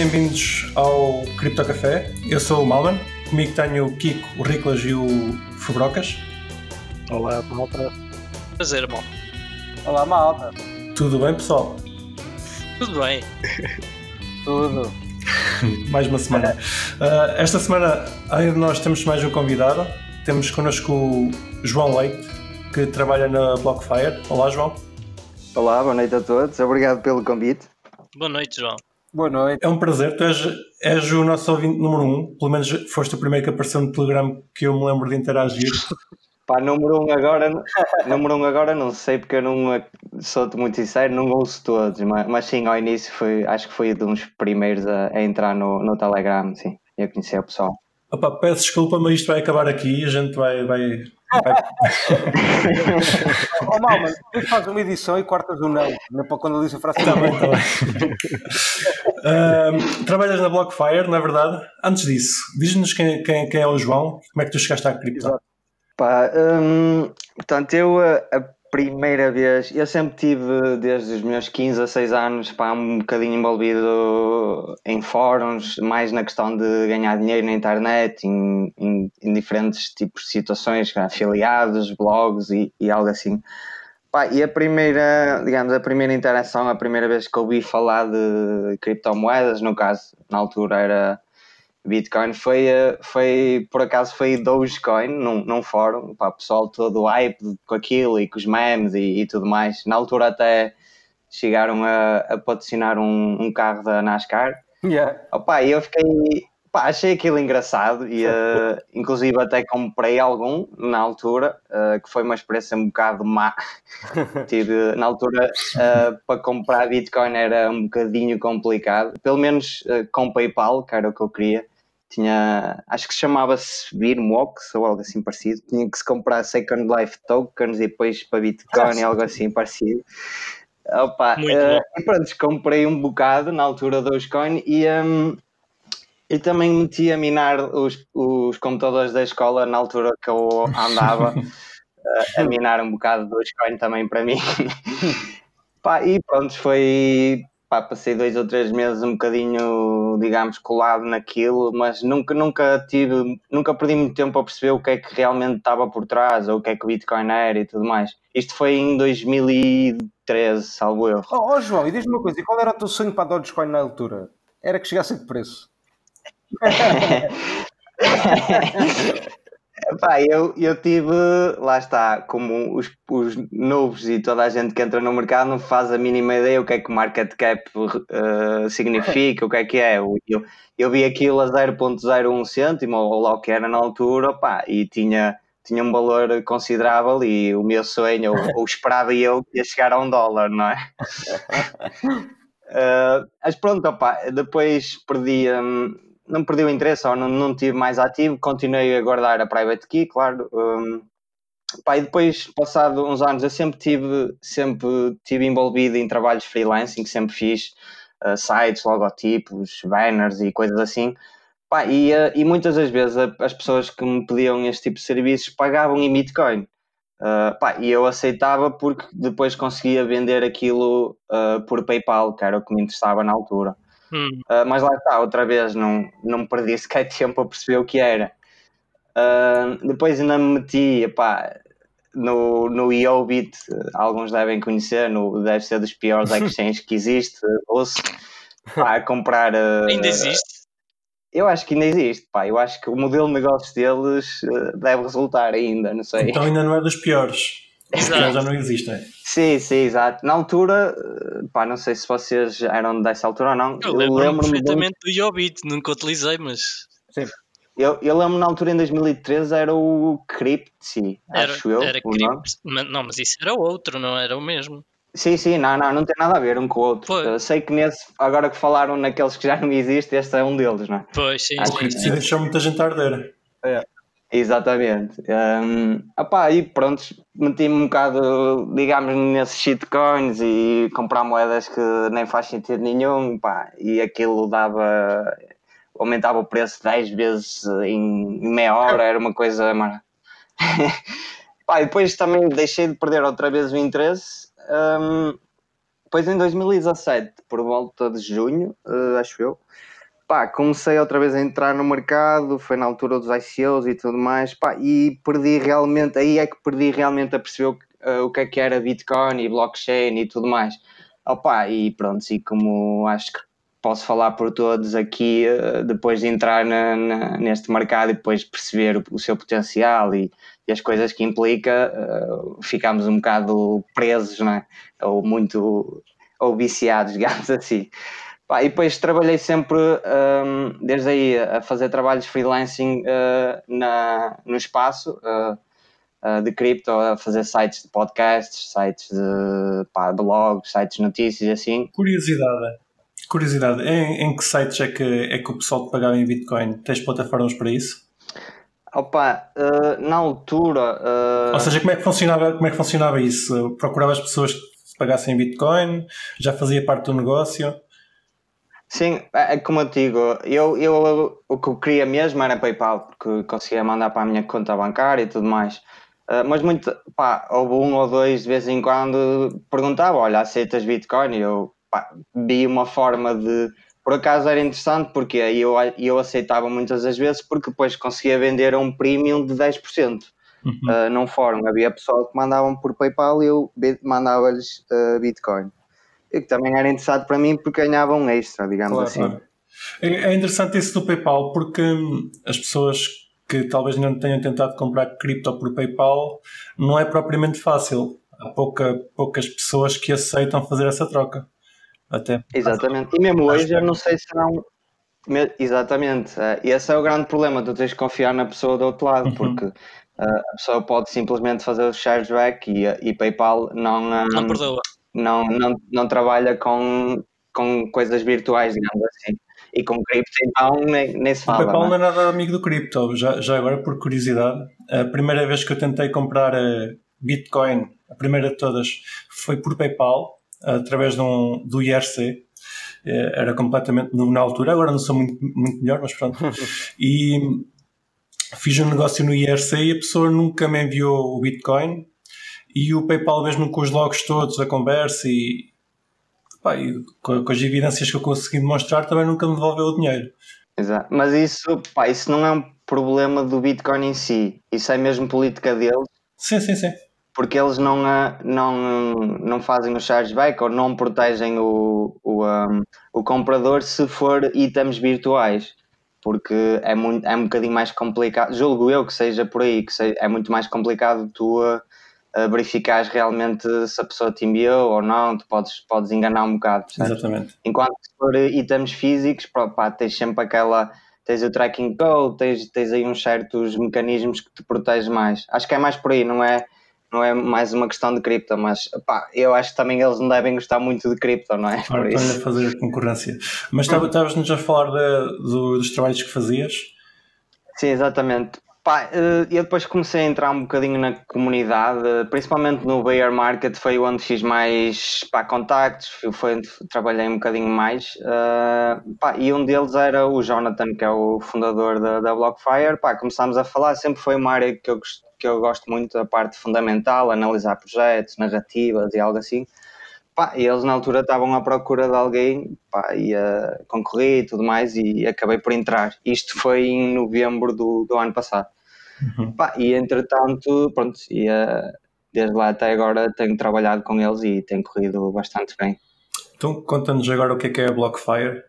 bem-vindos ao Cripto Café. Eu sou o Malman, comigo tenho o Kiko, o Riclas e o Fubrocas. Olá, malta. Prazer, irmão. Olá, malta. Tudo bem, pessoal? Tudo bem. Tudo. mais uma semana. Uh, esta semana, além de nós, temos mais um convidado. Temos connosco o João Leite, que trabalha na Blockfire. Olá, João. Olá, boa noite a todos. Obrigado pelo convite. Boa noite, João. Boa noite. É um prazer, tu és, és o nosso ouvinte número um, pelo menos foste o primeiro que apareceu no Telegram que eu me lembro de interagir. Pá, número um agora, número um agora não sei porque eu não sou-te muito sincero, não ouço todos, mas, mas sim, ao início foi, acho que foi um dos primeiros a, a entrar no, no Telegram, sim, e a conhecer o pessoal. Opa, peço desculpa, mas isto vai acabar aqui, a gente vai, vai oh, mal, mas tu fazes uma edição e cortas o não, não para quando ele diz a frase. Está bem, está bem. uh, trabalhas na Blockfire, não é verdade? Antes disso, diz-nos quem, quem, quem, é o João como é que tu chegaste à cripto? Pá, hum, portanto, eu a, a primeira vez, eu sempre tive desde os meus 15 a 6 anos pá, um bocadinho envolvido em fóruns, mais na questão de ganhar dinheiro na internet, em, em, em diferentes tipos de situações, afiliados, blogs e, e algo assim. Pá, e a primeira, digamos, a primeira interação, a primeira vez que ouvi falar de criptomoedas, no caso, na altura era Bitcoin foi, eh, foi por acaso foi Dogecoin num, num fórum, pá, pessoal todo hype com aquilo e com os memes e, e tudo mais. Na altura até chegaram a, a patrocinar um, um carro da NASCAR. Yeah. Opa, eu fiquei, pá, achei aquilo engraçado e uh, inclusive até comprei algum na altura, uh, que foi uma experiência um bocado má. Tive, na altura, uh, para comprar Bitcoin era um bocadinho complicado, pelo menos com PayPal, que era o que eu queria tinha, acho que chamava-se Birmox ou algo assim parecido, tinha que se comprar Second Life tokens e depois para Bitcoin e algo assim parecido. Opa, uh, e pronto, comprei um bocado na altura do Dogecoin e, um, e também meti a minar os, os computadores da escola na altura que eu andava uh, a minar um bocado do Dogecoin também para mim. Pá, e pronto, foi pá, passei dois ou três meses um bocadinho, digamos, colado naquilo, mas nunca, nunca tive, nunca perdi muito tempo a perceber o que é que realmente estava por trás, ou o que é que o Bitcoin era e tudo mais. Isto foi em 2013, salvo erro. Oh, oh João, e diz-me uma coisa, e qual era o teu sonho para a Dogecoin na altura? Era que chegasse a que preço? Pá, eu, eu tive, lá está, como os, os novos e toda a gente que entra no mercado não faz a mínima ideia o que é que o market cap uh, significa, o que é que é. Eu, eu vi aquilo a 0.01 cêntimo, ou lá o que era na altura, pá, e tinha, tinha um valor considerável e o meu sonho, ou, ou esperava eu, ia chegar a um dólar, não é? Uh, mas pronto, opá, depois perdi. Um, não perdi o interesse ou não, não tive mais ativo, continuei a guardar a private key, claro. Um, pá, e depois, passado uns anos, eu sempre tive, sempre tive envolvido em trabalhos freelancing, sempre fiz uh, sites, logotipos, banners e coisas assim. Pá, e, uh, e muitas das vezes as pessoas que me pediam este tipo de serviços pagavam em Bitcoin. Uh, pá, e eu aceitava porque depois conseguia vender aquilo por PayPal, que era o que me interessava na altura. Hum. Uh, mas lá está, outra vez, não, não perdi sequer tempo a perceber o que era. Uh, depois ainda me meti epá, no, no EOBIT, alguns devem conhecer, no, deve ser dos piores exchanges que existe, ouço, pá, a comprar. Uh, ainda existe? Eu acho que ainda existe, pá. Eu acho que o modelo de negócios deles deve resultar ainda, não sei. Então ainda não é dos piores. Exato. já não existem. Sim, sim, exato. Na altura, pá, não sei se vocês eram dessa altura ou não. Eu, eu lembro-me lembro perfeitamente do Yobit, nunca utilizei, mas. Sim. Eu, eu lembro na altura em 2013 era o Cryptsy, acho eu. Era Crypt, não, mas isso era outro, não era o mesmo. Sim, sim, não, não, não tem nada a ver um com o outro. Pois. sei que nesse, agora que falaram naqueles que já não existem, este é um deles, não é? Pois, sim. Acho sim, sim. deixou muita gente arder. É. Exatamente. Um, opá, e pronto, meti-me um bocado, digamos, nesses shitcoins e comprar moedas que nem faz sentido nenhum, pá, e aquilo dava, aumentava o preço 10 vezes em meia hora, era uma coisa. Mano. pá, e depois também deixei de perder outra vez o interesse. Um, depois em 2017, por volta de junho, uh, acho eu, pá, comecei outra vez a entrar no mercado, foi na altura dos ICOs e tudo mais, pá, e perdi realmente, aí é que perdi realmente a perceber o, uh, o que é que era Bitcoin e blockchain e tudo mais. Opa, e pronto, e como acho que posso falar por todos aqui, uh, depois de entrar na, na, neste mercado e depois perceber o, o seu potencial e, e, as coisas que implica, uh, ficámos um bocado presos, não é? ou muito ou viciados, digamos assim. Pá, e depois trabalhei sempre, um, desde aí, a fazer trabalhos freelancing uh, na, no espaço uh, uh, de cripto, a fazer sites de podcasts, sites de pá, blogs, sites de notícias assim. Curiosidade, curiosidade, em, em que sites é que, é que o pessoal te pagava em Bitcoin? Tens plataformas para isso? Opa, na altura. Ou seja, como é que funcionava, como é que funcionava isso? Procuravas pessoas que pagassem em Bitcoin? Já fazia parte do negócio? Sim, é, é como eu digo, eu, eu o que eu queria mesmo era PayPal, porque conseguia mandar para a minha conta bancária e tudo mais. Uh, mas muito, pá, houve um ou dois de vez em quando perguntava, olha, aceitas Bitcoin? E eu pá, vi uma forma de. Por acaso era interessante, porque eu, eu aceitava muitas das vezes, porque depois conseguia vender a um premium de 10%. Uhum. Uh, num fórum havia pessoal que mandavam por PayPal e eu mandava-lhes uh, Bitcoin e que também era interessante para mim porque ganhava um extra, digamos claro, assim. Claro. É, é interessante isso do PayPal porque hum, as pessoas que talvez não tenham tentado comprar cripto por PayPal não é propriamente fácil. Há pouca, poucas pessoas que aceitam fazer essa troca. Até. Exatamente. E mesmo hoje eu não sei se não. Exatamente. É, e esse é o grande problema. Tu tens que confiar na pessoa do outro lado, uhum. porque uh, a pessoa pode simplesmente fazer o chargeback e, e PayPal não. Um, não perdoa não, não, não trabalha com, com coisas virtuais, digamos assim. E com cripto, então, nem, nem se fala. O PayPal não é? não é nada amigo do cripto. Já, já agora, por curiosidade, a primeira vez que eu tentei comprar eh, Bitcoin, a primeira de todas, foi por PayPal, através de um, do IRC. Eh, era completamente na altura, agora não sou muito, muito melhor, mas pronto. E fiz um negócio no IRC e a pessoa nunca me enviou o Bitcoin e o PayPal mesmo com os logs todos, a conversa e, pá, e com, com, as evidências que eu consegui demonstrar também nunca me devolveu o dinheiro. Exato, mas isso, pá, isso não é um problema do Bitcoin em si, isso é mesmo política deles. Sim, sim, sim. Porque eles não, não, não fazem o chargeback ou não protegem o, o, um, o comprador se for itens virtuais porque é, muito, é um bocadinho mais complicado, julgo eu que seja por aí, que seja, é muito mais complicado tu uh, verificar realmente se a pessoa te enviou ou não, tu podes, podes enganar um bocado. Percebes? Exatamente. Enquanto for itens físicos, pá, tens sempre aquela. Tens o tracking code, tens, tens aí uns certos mecanismos que te protegem mais. Acho que é mais por aí, não é, não é mais uma questão de cripto, mas pá, eu acho que também eles não devem gostar muito de cripto, não é? Claro, para fazer concorrência. Mas estavas-nos a falar de, do, dos trabalhos que fazias? Sim, exatamente. Pá, eh, eu depois comecei a entrar um bocadinho na comunidade, principalmente no Bear Market, foi onde fiz mais pá, contactos, foi onde trabalhei um bocadinho mais. Uh, pá, e um deles era o Jonathan, que é o fundador da, da Blockfire. Pá, começámos a falar, sempre foi uma área que eu, que eu gosto muito, a parte fundamental, analisar projetos, narrativas e algo assim. Pá, e eles na altura estavam à procura de alguém pá, uh, concorri e tudo mais e acabei por entrar. Isto foi em novembro do, do ano passado. Uhum. Pá, e entretanto, pronto, e, uh, desde lá até agora tenho trabalhado com eles e tem corrido bastante bem. Então conta-nos agora o que é que é a Blockfire.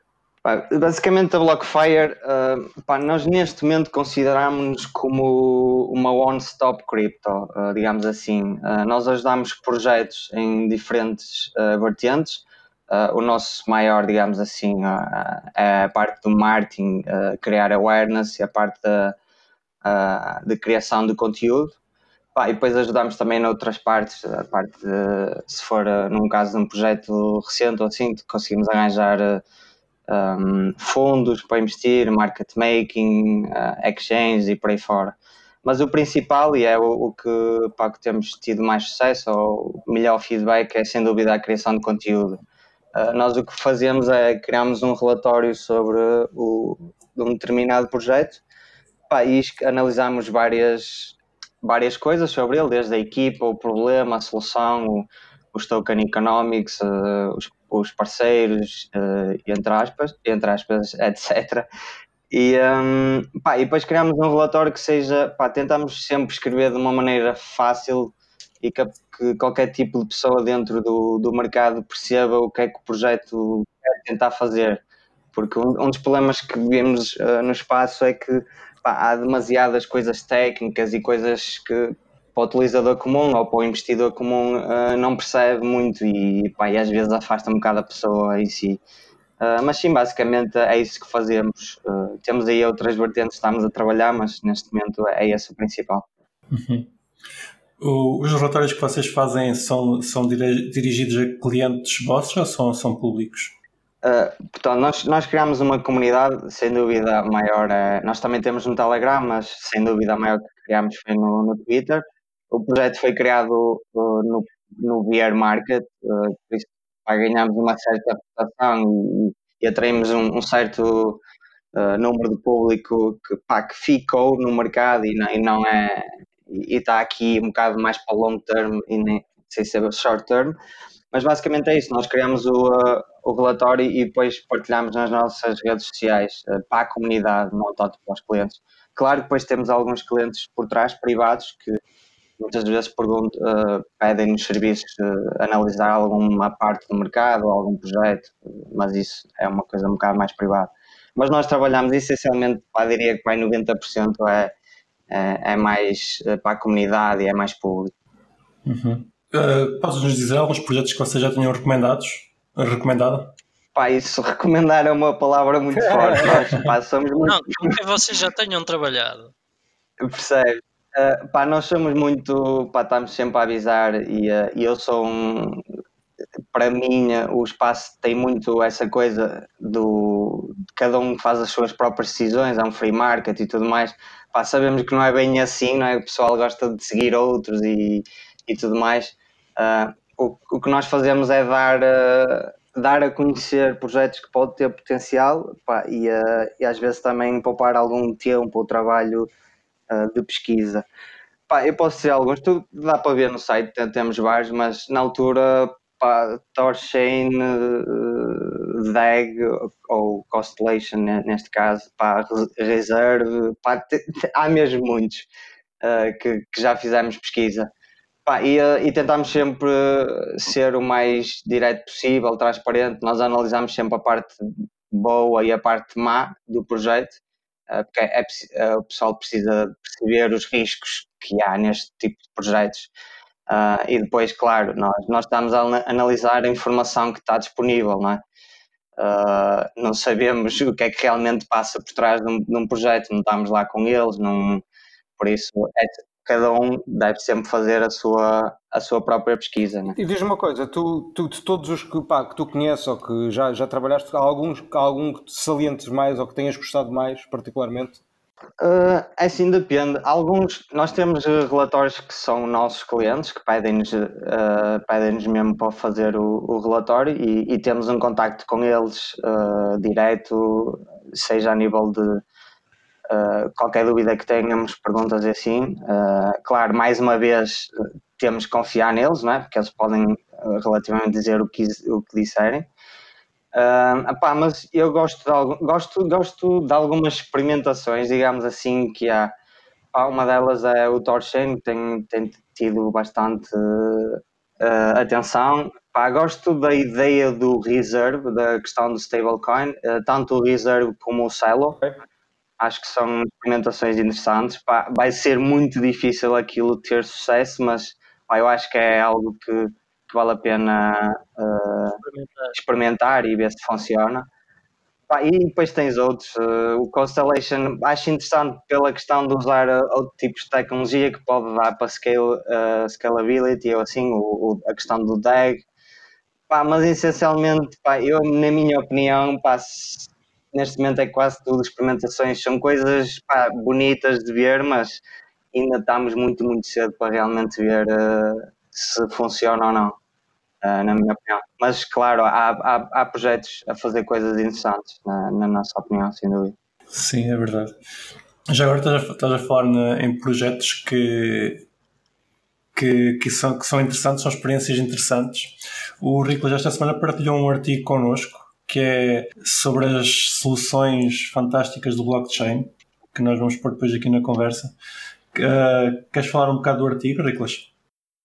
Basicamente a Blockfire, uh, pá, nós neste momento consideramos-nos como uma one-stop crypto, uh, digamos assim. Uh, nós ajudamos projetos em diferentes vertentes. o nosso maior, digamos assim, é a parte do marketing, criar awareness e a parte da, de criação de conteúdo. Pá, e depois ajudamos também noutras partes, a parte de, se for num caso de um projeto recente ou assim, conseguimos arranjar um, fundos para investir, market making, uh, exchanges e por aí fora. Mas o principal, e é o, o que, para que temos tido mais sucesso, ou melhor feedback, é sem dúvida a criação de conteúdo. Uh, nós o que fazemos é criamos um relatório sobre o, um determinado projeto pá, e analisamos várias, várias coisas sobre ele, desde a equipa, o problema, a solução, o, os token economics, uh, os, os, parceiros, uh, entre aspas, entre aspas, etc. E, um, pá, e depois criamos um relatório que seja, pá, sempre escrever de uma maneira fácil e que, que, qualquer tipo de pessoa dentro do, do mercado perceba o que é que o projeto quer tentar fazer. Porque um, um dos problemas que vemos uh, no espaço é que pá, há demasiadas coisas técnicas e coisas que para o utilizador comum ou para o investidor comum uh, não percebe muito e, pá, e às vezes afasta um bocado a pessoa em si. Uh, mas sim, basicamente é isso que fazemos. Uh, temos aí outras vertentes que estamos a trabalhar, mas neste momento é esse o principal. Uhum. O, os relatórios que vocês fazem são, são dirigidos a clientes vossos ou são, são públicos? Uh, portanto, nós, nós criamos uma comunidade, sem dúvida maior. É, nós também temos no Telegram, mas sem dúvida a maior que criamos foi no, no Twitter. O projeto foi criado uh, no, no Beer Market, uh, por isso pá, ganhamos uma certa reputação e, e atraímos um, um certo uh, número de público que, pá, que ficou no mercado e não, e não é e está aqui um bocado mais para long term e nem sem ser short term. Mas basicamente é isso, nós criamos o, uh, o relatório e depois partilhamos nas nossas redes sociais uh, para a comunidade, não tanto para os clientes. Claro que depois temos alguns clientes por trás, privados, que muitas vezes uh, pedem-nos serviços de analisar alguma parte do mercado ou algum projeto, mas isso é uma coisa um bocado mais privada. Mas nós trabalhamos essencialmente, pá, diria que vai 90% é, é, é mais para a comunidade e é mais público. Uhum. Uh, Podes nos dizer alguns projetos que vocês já tenham recomendados? Recomendado? Pá, isso recomendar é uma palavra muito forte. Nós, pá, somos muito... Não, que vocês já tenham trabalhado. Percebe? Uh, pá, nós somos muito. Pá, estamos sempre a avisar e, uh, e eu sou um. Para mim, o espaço tem muito essa coisa do. Cada um faz as suas próprias decisões, é um free market e tudo mais. Pá, sabemos que não é bem assim, não é? O pessoal gosta de seguir outros e, e tudo mais. Uh, o, o, que nós fazemos é dar, uh, dar a conhecer projetos que podem ter potencial pá, e, uh, e, às vezes também poupar algum tempo ou trabalho de pesquisa. Pá, eu posso dizer alguns, tu dá para ver no site, temos vários, mas na altura pá, Torchain, DAG ou Constellation neste caso, pá, Reserve, pá, há mesmo muitos que, que, já fizemos pesquisa. Pá, e, eh, e tentamos sempre ser o mais direto possível, transparente. Nós analisamos sempre a parte boa e a parte má do projeto, eh, porque é, é, o pessoal precisa perceber os riscos que há neste tipo de projetos. Uh, e depois, claro, nós, nós estamos a analisar a informação que está disponível, não é? Uh, não sabemos o que é que realmente passa por trás de um, de um projeto, não estamos lá com eles, não, por isso é, cada um deve sempre fazer a sua, a sua própria pesquisa. Né? E diz-me uma coisa, tu, tu, de todos os que, pá, que tu conheces ou que já, já trabalhaste, há alguns, há algum que te salientes mais ou que tenhas gostado mais, particularmente? Uh, assim depende. Alguns, nós temos eh, relatórios que são nossos clientes que pedem-nos uh, pedem mesmo para fazer o, o relatório e, e, temos um contacto com eles uh, direto, seja a nível de uh, qualquer dúvida que tenhamos, perguntas assim. Uh, claro, mais uma vez temos que confiar neles, não é? porque eles podem relativamente dizer o que, o que disserem. Epá, mas eu gosto de, gosto, gosto de algumas experimentações, digamos assim, que há. uma delas é o Torchain, que tem, tem tido bastante atenção. Pá, gosto da ideia do Reserve, da questão do stablecoin, tanto o Reserve como o Celo. Acho que são experimentações interessantes. Pá, vai ser muito difícil aquilo ter sucesso, mas pá, eu acho que é algo que que vale a pena uh, experimentar. e ver se funciona. Pá, e depois tens outros. Uh, o Constellation acho interessante pela questão de usar uh, outro tipo de tecnologia que pode dar para scale, scalability ou assim, o, o, a questão do DAG. Pá, mas essencialmente, pá, eu, na minha opinião, pá, neste momento é quase tudo experimentações, são coisas pá, bonitas de ver, mas ainda estamos muito, muito cedo para realmente ver se funciona ou não. Uh, na minha opinião. Mas, claro, há, há, há projetos a fazer coisas interessantes, na, na, nossa opinião, sem dúvida. Sim, é verdade. Já agora estás a, estás a falar na, em projetos que que, que, são, que são interessantes, são experiências interessantes. O Ricolas esta semana partilhou um artigo connosco que é sobre as soluções fantásticas do blockchain, que nós vamos pôr depois aqui na conversa. Uh, queres falar um bocado do artigo, Ricolas?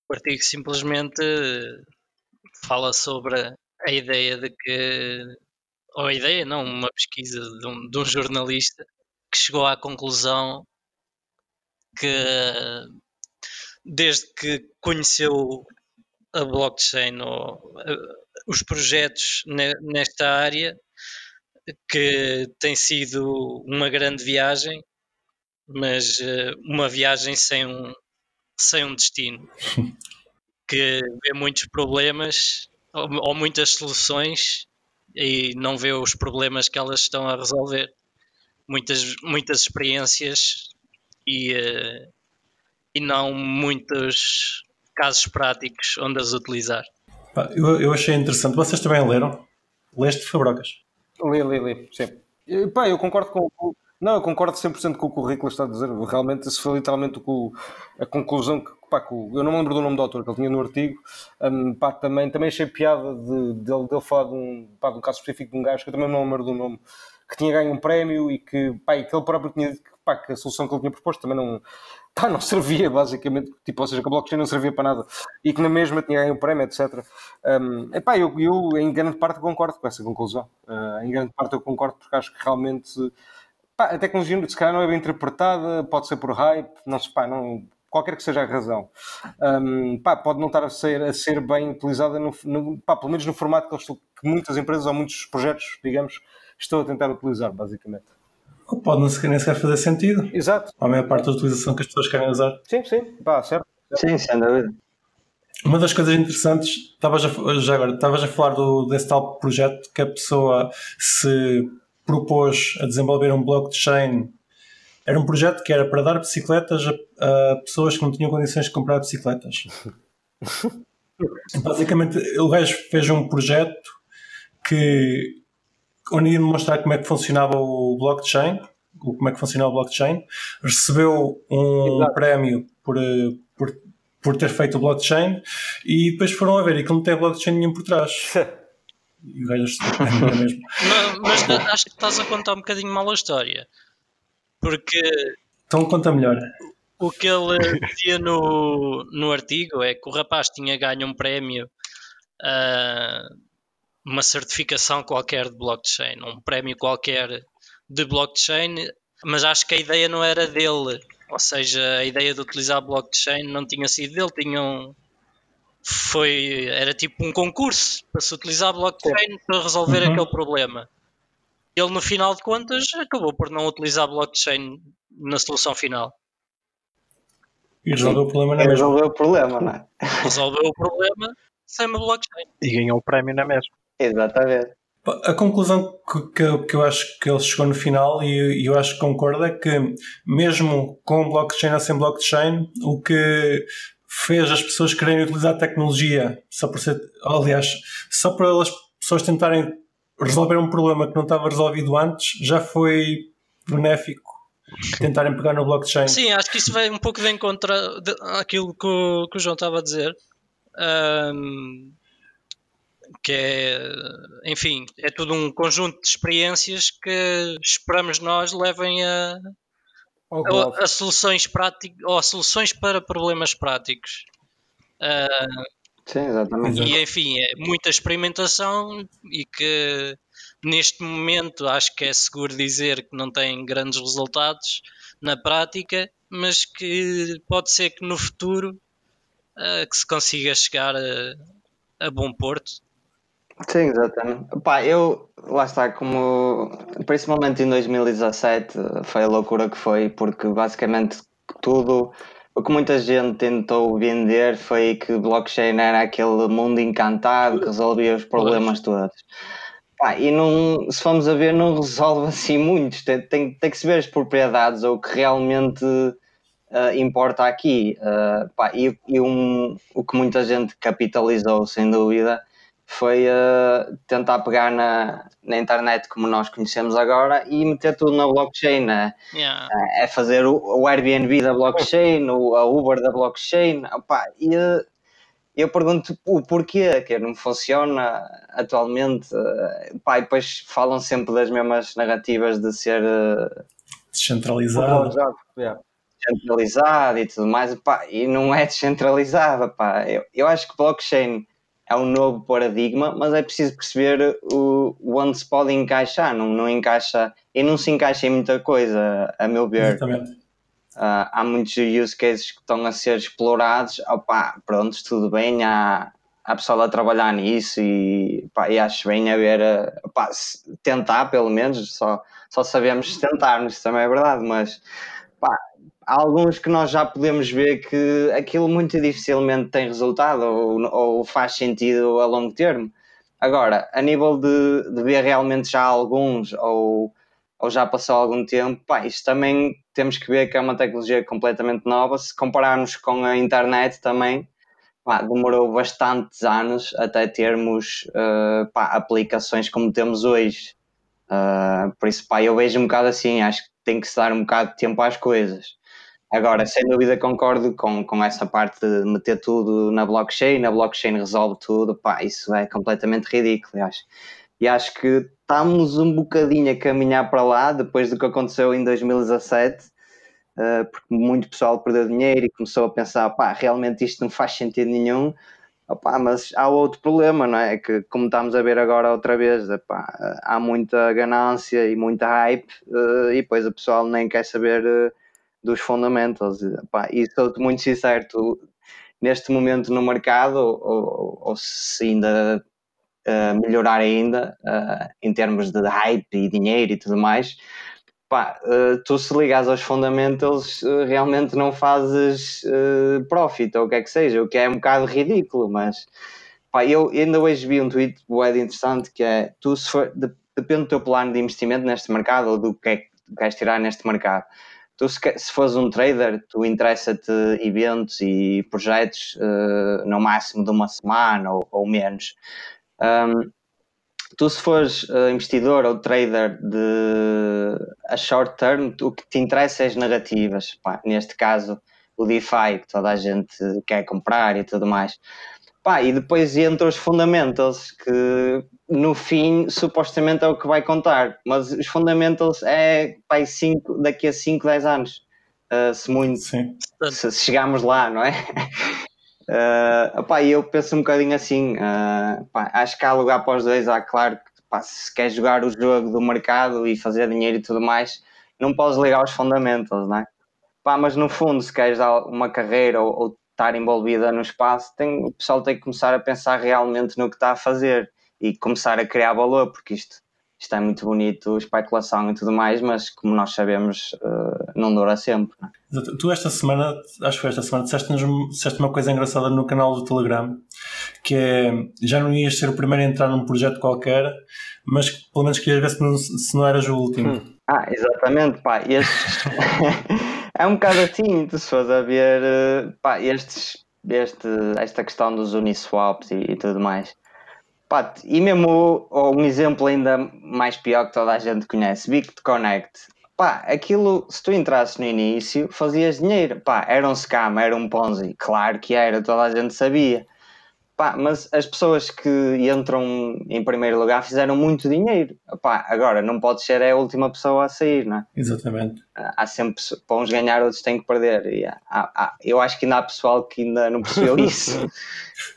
O artigo simplesmente fala sobre a ideia de que, ou a ideia, não, uma pesquisa de um, de um jornalista que chegou à conclusão que desde que conheceu a blockchain ou os projetos nesta área, que tem sido uma grande viagem, mas eh, uma viagem sem um, sem um destino, que vê muitos problemas ou, ou muitas soluções e não vê os problemas que elas estão a resolver. Muitas, muitas experiências e, uh, e não muitos casos práticos onde as utilizar. Eu, eu achei interessante. Vocês também leram? Leste Fabrocas? Li, li, li, sim. pá, eu concordo com, não, eu concordo 100% com o que o está a dizer. Realmente, isso foi literalmente o, a conclusão que, pá, que eu não me lembro do nome do autor que ele tinha no artigo. Um, pá, também, também achei piada de, de, de ele falar de um, pá, de um caso específico de um gajo que eu também não me lembro do nome, que tinha ganho um prémio e que, pá, e que ele próprio tinha dito que, pá, que a solução que ele tinha proposto também não, pá, não servia, basicamente. Tipo, ou seja, que a blockchain não servia para nada e que na mesma tinha ganho um prémio, etc. Um, epá, eu, eu, em grande parte, concordo com essa conclusão. Uh, em grande parte, eu concordo porque acho que realmente Pá, a tecnologia, se calhar, não é bem interpretada, pode ser por hype, não se pá, não, qualquer que seja a razão. Um, pá, pode não estar a ser, a ser bem utilizada, no, no, pá, pelo menos no formato que, que muitas empresas ou muitos projetos, digamos, estão a tentar utilizar, basicamente. Ou pode não sequer, nem sequer fazer sentido. Exato. A maior parte da utilização que as pessoas querem usar. Sim, sim, pá, certo. Sim, sem dúvida. Uma das coisas interessantes, estavas a, já agora, estavas a falar do, desse tal projeto que a pessoa se propôs a desenvolver um blockchain. Era um projeto que era para dar bicicletas a, a pessoas que não tinham condições de comprar bicicletas. Basicamente, o gajo fez um projeto que onde ia demonstrar como é que funcionava o blockchain, como é que funcionava o blockchain, recebeu um Exato. prémio por, por, por ter feito o blockchain e depois foram a ver e que não tem blockchain nenhum por trás. E o gajo mesmo. Mas, mas acho que estás a contar um bocadinho mal a história. Porque. Então conta melhor. O que ele dizia no, no artigo é que o rapaz tinha ganho um prémio, uh, uma certificação qualquer de blockchain, um prémio qualquer de blockchain, mas acho que a ideia não era dele. Ou seja, a ideia de utilizar blockchain não tinha sido dele, tinham foi era tipo um concurso para se utilizar blockchain para resolver uhum. aquele problema. Ele no final de contas acabou por não utilizar blockchain na solução final. E resolveu o problema na mesma. Resolveu o problema, não é? Resolveu o problema sem uma blockchain. E ganhou o prémio na mesma. Exatamente. A conclusão que, que, que, eu acho que ele chegou no final, e eu acho que concordo, é que mesmo com blockchain ou sem blockchain, o que fez as pessoas quererem utilizar a tecnologia só por ser, aliás, só para as pessoas tentarem resolver um problema que não estava resolvido antes, já foi benéfico tentarem pegar no blockchain. Sim, acho que isso vai um pouco de encontro àquilo que o, que o João estava a dizer. Um, que é, enfim, é tudo um conjunto de experiências que esperamos nós levem a, a, a, soluções práticas ou a soluções para problemas práticos. Uh, Sim, exatamente. E enfim, é muita experimentação e que neste momento acho que é seguro dizer que não tem grandes resultados na prática, mas que pode ser que no futuro uh, que se consiga chegar a, a bom porto. Sim, exatamente. Pá, eu, lá está, como principalmente em 2017 foi a loucura que foi, porque basicamente tudo o que muita gente tentou vender foi que blockchain era aquele mundo encantado que resolvia os problemas todos. Pá, e não, se formos a ver, não resolve assim muitos. Tem, tem, tem que se ver as propriedades ou o que realmente uh, importa aqui. Uh, pá, e e um, o que muita gente capitalizou, sem dúvida, foi uh, tentar pegar na, na internet como nós conhecemos agora e meter tudo na blockchain. Né? Yeah. É, é fazer o, o, Airbnb da blockchain, o, a Uber da blockchain. Opa, e eu pergunto o porquê que não funciona atualmente. Pá, e depois falam sempre das mesmas narrativas de ser descentralizado. Yeah descentralizado e tudo mais, pá, e não é descentralizada, pá. Eu, eu acho que blockchain é um novo paradigma, mas é preciso perceber o, onde se pode encaixar, não, não encaixa, e não se encaixa em muita coisa, a meu ver. Exatamente. Uh, há muitos use cases que estão a ser explorados, opá, pronto, tudo bem, há, há pessoal a trabalhar nisso e, pá, e acho bem haver, opá, tentar pelo menos, só, só sabemos tentar, isso também é verdade, mas pá, há alguns que nós já podemos ver que aquilo muito dificilmente tem resultado ou, ou faz sentido a longo termo. Agora, a nível de, de ver realmente já alguns ou, ou já passou algum tempo, pá, isto também temos que ver que é uma tecnologia completamente nova. Se compararmos com a internet também, pá, demorou bastantes anos até termos uh, pá, aplicações como temos hoje. Uh, por isso, pá, eu vejo um bocado assim, acho que tem que se dar um bocado de tempo às coisas. Agora, sem dúvida concordo com, com essa parte de meter tudo na blockchain, a blockchain resolve tudo, pá, isso é completamente ridículo, acho. E acho que estamos um bocadinho a caminhar para lá, depois do que aconteceu em 2017, uh, eh, porque muito pessoal perdeu dinheiro e começou a pensar, pá, realmente isto não faz sentido nenhum, Opa, mas há outro problema, não é? Que como estamos a ver agora outra vez, opa, há muita ganância e muita hype uh, e depois o pessoal nem quer saber dos fundamentals. Pá, e sou muito sincero, tu, neste momento no mercado, ou, ou se ainda uh, melhorar ainda, uh, em termos de hype e dinheiro e tudo mais, pá, uh, tu se ligas aos fundamentals, realmente não fazes profit ou o que é que seja, o que é um bocado ridículo, mas pá, eu ainda hoje vi um tweet bem interessante que é, tu se for, depende do teu plano de investimento neste mercado ou do que é que queres tirar neste mercado tu se, se fores um trader, tu interessa-te eventos e projetos uh, no máximo de uma semana ou, ou menos. Um, tu se fores uh, investidor ou trader de a short term, o que te interessa é as narrativas. Pá, neste caso, o DeFi, que toda a gente quer comprar e tudo mais. Pá, e depois entra os fundamentals, que no fim supostamente é o que vai contar, mas os fundamentals é pá, cinco, daqui a 5, 10 anos, uh, se muito, Sim. Se, se chegarmos lá, não é? Uh, opá, eu penso um bocadinho assim, uh, pá, acho que há lugar para os dois, há claro que pá, se queres jogar o jogo do mercado e fazer dinheiro e tudo mais, não podes ligar aos fundamentals, não é? Pá, mas no fundo, se queres dar uma carreira ou, ou estar envolvida no espaço, tem, o pessoal tem que começar a pensar realmente no que está a fazer e começar a criar valor, porque isto, isto é muito bonito, especulação e tudo mais, mas como nós sabemos, uh, não dura sempre. É? Tu esta semana, acho que foi esta semana, disseste, disseste uma coisa engraçada no canal do Telegram, que é, já não ias ser o primeiro a entrar num projeto qualquer, mas pelo menos querias ver se não, se não eras o último. Hum. Ah, exatamente, pá, estes... é um bocado assim, tu se fores a ver, eh, pá, estes, este, esta questão dos Uniswaps e, e tudo mais. Pá, e mesmo um exemplo ainda mais pior que toda a gente conhece, BitConnect. Pá, aquilo, se tu entrasses no início, fazias dinheiro. Pá, era um scam, era um Ponzi. Claro que era, toda a gente sabia. Pá, mas as pessoas que entram em primeiro lugar fizeram muito dinheiro. Pá, agora, não pode ser a última pessoa a sair, não é? Exatamente. Há sempre, para uns ganhar, outros têm que perder. E há, há, eu acho que ainda há pessoal que ainda não percebeu isso.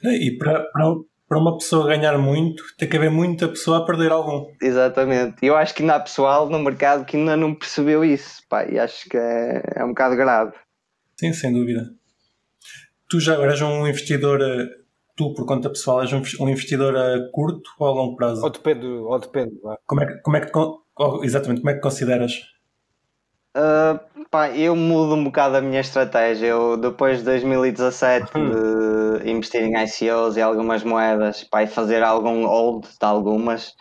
e para, para, para uma pessoa ganhar muito, tem que haver muita pessoa a perder algum. Exatamente. Eu acho que ainda há pessoal no mercado que ainda não percebeu isso. Pá, e acho que é, é um bocado grave. Sim, sem dúvida. Tu já eras um investidor eh, tu, por conta pessoal, és um investidor a curto ou a longo prazo? Ou depende. Ou depende como, é que, como é que, exatamente, como é que consideras? Uh, pá, eu mudo um bocado a minha estratégia. Eu, depois de 2017, hum. de investir em ICOs e algumas moedas, pá, e fazer algum hold de algumas,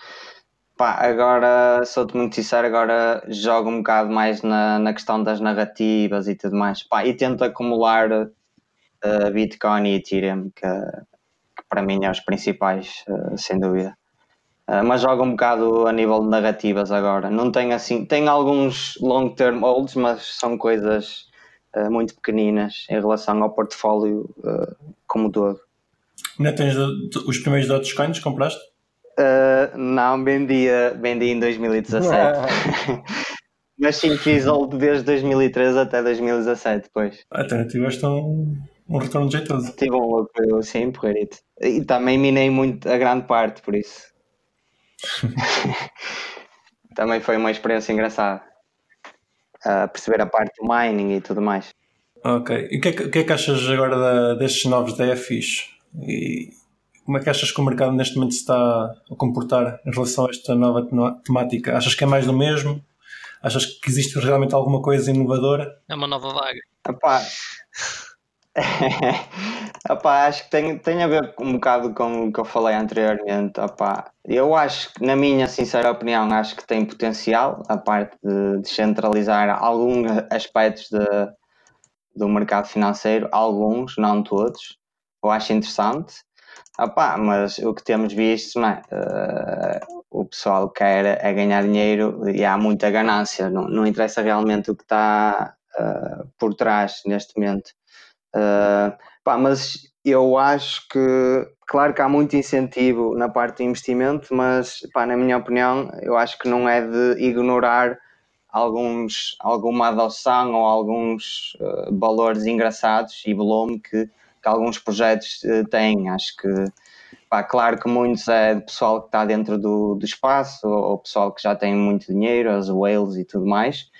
pá, agora, sou-te muito sincero, agora jogo um bocado mais na, na questão das narrativas e tudo mais. Pá, e tento acumular uh, Bitcoin e Ethereum, que para mim é os principais, uh, sem dúvida. Uh, mas joga um bocado a nível de narrativas agora. Não tem assim, tem alguns long term holds, mas são coisas uh, muito pequeninas em relação ao portfólio como todo. Ainda tens os primeiros Dogecoins compraste? não, vendi, vendi em 2017. Mas sim, fiz hold desde 2013 até 2017 depois. Até tiveste um, um retorno jeitoso. Tive um louco, sim, porreirito. E também minei muito a grande parte, por isso. também foi uma experiência engraçada. Uh, perceber a parte do mining e tudo mais. Ok. E o que, é que, que, é que achas agora da, destes novos DFIs? E como é que achas que o mercado neste momento se está a comportar em relação a esta nova temática? Achas que é mais do mesmo? Achas que existe realmente alguma coisa inovadora? É uma nova vaga. Epá. Epá, acho que tem, tem a ver um bocado com o que eu falei anteriormente. Epá, eu acho que, na minha sincera opinião, acho que tem potencial a parte de descentralizar alguns aspectos de, do mercado financeiro, alguns, não todos. Eu acho interessante. Epá, mas o que temos visto, não é? Uh, o pessoal quer é ganhar dinheiro e há muita ganância, não, não interessa realmente o que está uh, por trás neste momento. Uh, pá, mas eu acho que, claro que há muito incentivo na parte de investimento, mas pá, na minha opinião, eu acho que não é de ignorar alguns, alguma adoção ou alguns uh, valores engraçados e volume que, que alguns projetos têm. Acho que Pá, claro que muitos é de pessoal que está dentro do, do espaço, ou, ou pessoal que já tem muito dinheiro, as whales e tudo mais.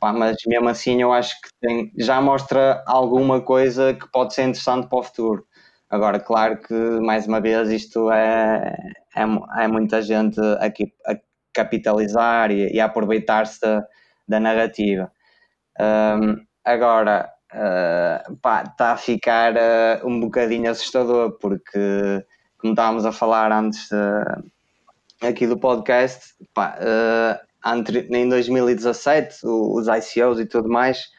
Pá, mas mesmo assim eu acho que tem, já mostra alguma coisa que pode ser interessante para o futuro. Agora, claro que, mais uma vez, isto é, é, é muita gente aqui a capitalizar e, e a aproveitar-se da, da, narrativa. Um, agora, está a ficar uh, um bocadinho assustador, porque como estávamos a falar antes uh, aqui do podcast, pá, em 2017, os ICOs e tudo mais,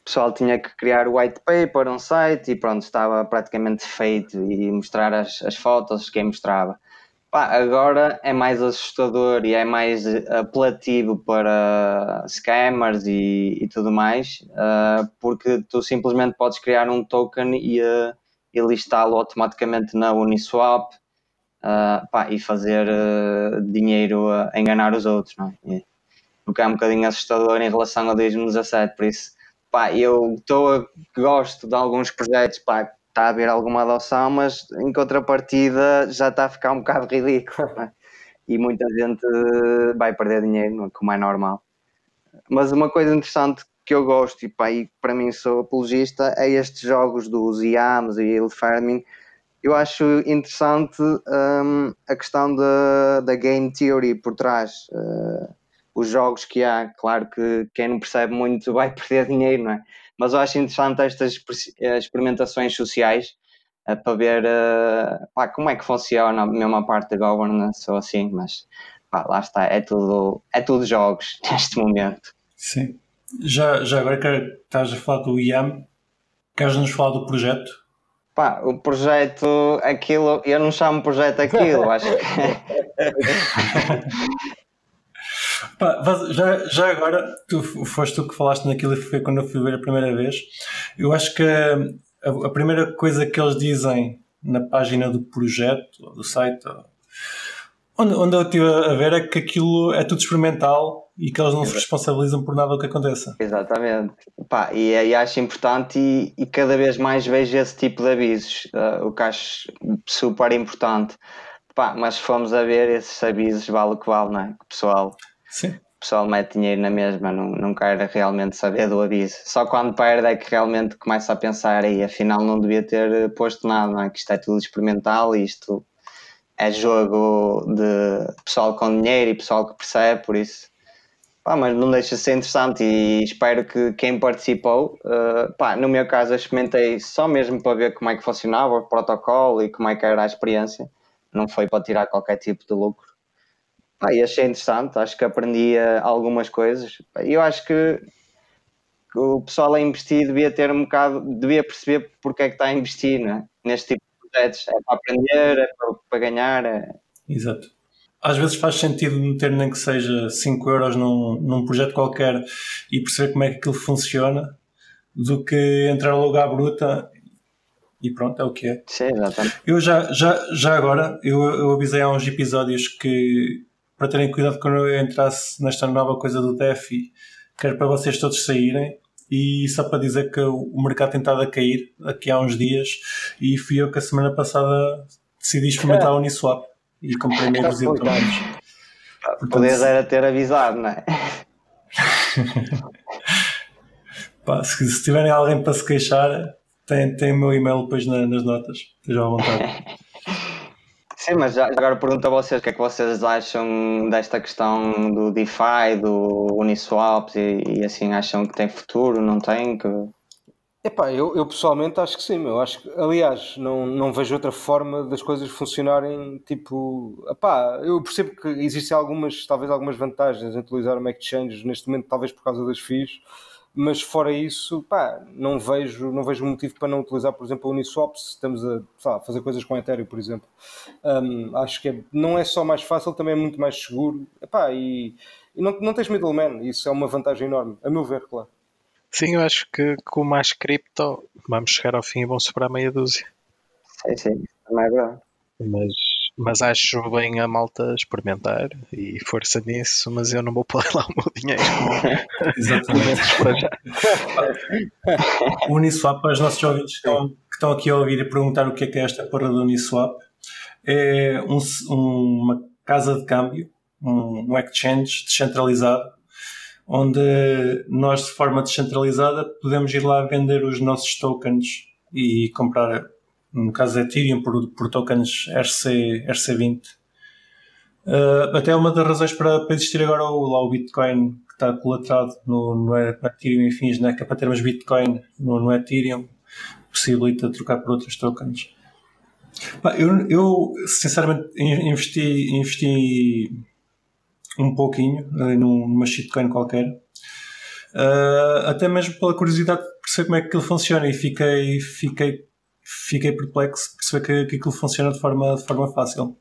o pessoal tinha que criar o white paper, um site e pronto, estava praticamente feito e mostrar as, as fotos, quem mostrava. Pá, agora é mais assustador e é mais apelativo para scammers e, e tudo mais, uh, porque tu simplesmente podes criar um token e, uh, e listá-lo automaticamente na Uniswap uh, pá, e fazer uh, dinheiro a enganar os outros, não é? o que é um bocadinho assustador em relação a 2017, por isso pá, eu gosto de alguns projetos, pá, está a haver alguma adoção, mas em contrapartida já está a ficar um bocado ridículo é? e muita gente vai perder dinheiro, como é normal. Mas uma coisa interessante que eu gosto e, pá, e para mim sou apologista é estes jogos dos IAMs e Yield Farming. Eu acho interessante um, a questão da, da game theory por trás. Uh, os jogos que há, claro que quem não percebe muito vai perder dinheiro, não é? Mas eu acho interessante estas experimentações sociais uh, para ver uh, pá, como é que funciona a mesma parte da governance ou assim, mas pá, lá está, é tudo, é tudo jogos neste momento. Sim. Já, já agora que estás a falar do IAM, queres nos falar do projeto? Pá, o projeto, aquilo, eu não chamo projeto aquilo, acho que. Pá, já, já agora, tu foste tu que falaste naquilo e foi quando eu fui ver a primeira vez. Eu acho que a, a primeira coisa que eles dizem na página do projeto, do site, onde, onde eu estive a ver é que aquilo é tudo experimental e que eles não se responsabilizam por nada do que aconteça. Exatamente. Pá, e, e acho importante e, e, cada vez mais vejo esse tipo de avisos, uh, o que acho super importante. Pá, mas se formos a ver esses avisos, vale o que vale, não é? Que o pessoal, Sim. o pessoal mete dinheiro na mesma, não, não quer realmente saber do aviso. Só quando perde é que realmente começa a pensar e afinal não devia ter posto nada, não é? Que isto é tudo experimental e isto é jogo de pessoal com dinheiro e pessoal que percebe, por isso Pá, mas não deixa de ser interessante e espero que quem participou, uh, pá, no meu caso eu experimentei só mesmo para ver como é que funcionava o protocolo e como é que era a experiência, não foi para tirar qualquer tipo de lucro. Pá, e achei interessante, acho que aprendi algumas coisas. Eu acho que, o pessoal a investir devia ter um bocado, devia perceber porque é que está a investir né? neste tipo de projetos. É para aprender, é para, para ganhar. É... Exato. Às vezes faz sentido meter nem que seja 5 euros num, num projeto qualquer e perceber como é que aquilo funciona do que entrar logo à bruta e pronto, é o que é. Sim, exatamente. Eu já, já, já agora, eu, eu avisei há uns episódios que para terem cuidado quando eu entrasse nesta nova coisa do DEFI, quero para vocês todos saírem e só para dizer que o mercado tem estado a cair aqui há uns dias e fui eu que a semana passada decidi experimentar a Uniswap e comprei meio dúzia de Podias era ter avisado, não é? Pá, se, se tiverem alguém para se queixar, tem, tem o meu e-mail depois na, nas notas. Estejam à vontade. Sim, mas já, agora pergunto a vocês o que é que vocês acham desta questão do DeFi, do Uniswap e, e assim, acham que tem futuro, não tem? Que... Epá, eu, eu pessoalmente acho que sim, eu acho que, aliás, não, não vejo outra forma das coisas funcionarem, tipo, epá, eu percebo que existem algumas, talvez algumas vantagens em utilizar uma exchange neste momento, talvez por causa das FIIs, mas fora isso, pá, não vejo, não vejo motivo para não utilizar, por exemplo, a Uniswap se estamos a lá, fazer coisas com Ethereum, por exemplo. Um, acho que é, não é só mais fácil, também é muito mais seguro. Epá, e, e não, não tens middleman, isso é uma vantagem enorme, a meu ver, claro. Sim, eu acho que com mais cripto vamos chegar ao fim e vão sobrar meia dúzia. Sim, sim, também é verdade. Mas mas acho bem a malta experimentar e força nisso, mas eu não vou pôr lá o meu dinheiro. Exatamente. para já. o Uniswap, para os nossos ouvintes que estão, que estão aqui a ouvir e perguntar o que é que é esta porra do Uniswap, é um, uma casa de câmbio, um, um exchange descentralizado, onde nós de forma descentralizada podemos ir lá vender os nossos tokens e comprar no caso da Ethereum, por, por tokens RC, RC20. Uh, até uma das razões para, para existir agora o, lá o Bitcoin que está colaterado no, no, no Ethereum e fins, né? que é para termos Bitcoin no, no Ethereum, possibilita trocar por outros tokens. Eu, eu sinceramente investi, investi um pouquinho numa shitcoin qualquer, uh, até mesmo pela curiosidade de perceber como é que aquilo funciona. E fiquei, fiquei fiquei perplexo de perceber que, que aquilo funciona de forma, de forma fácil.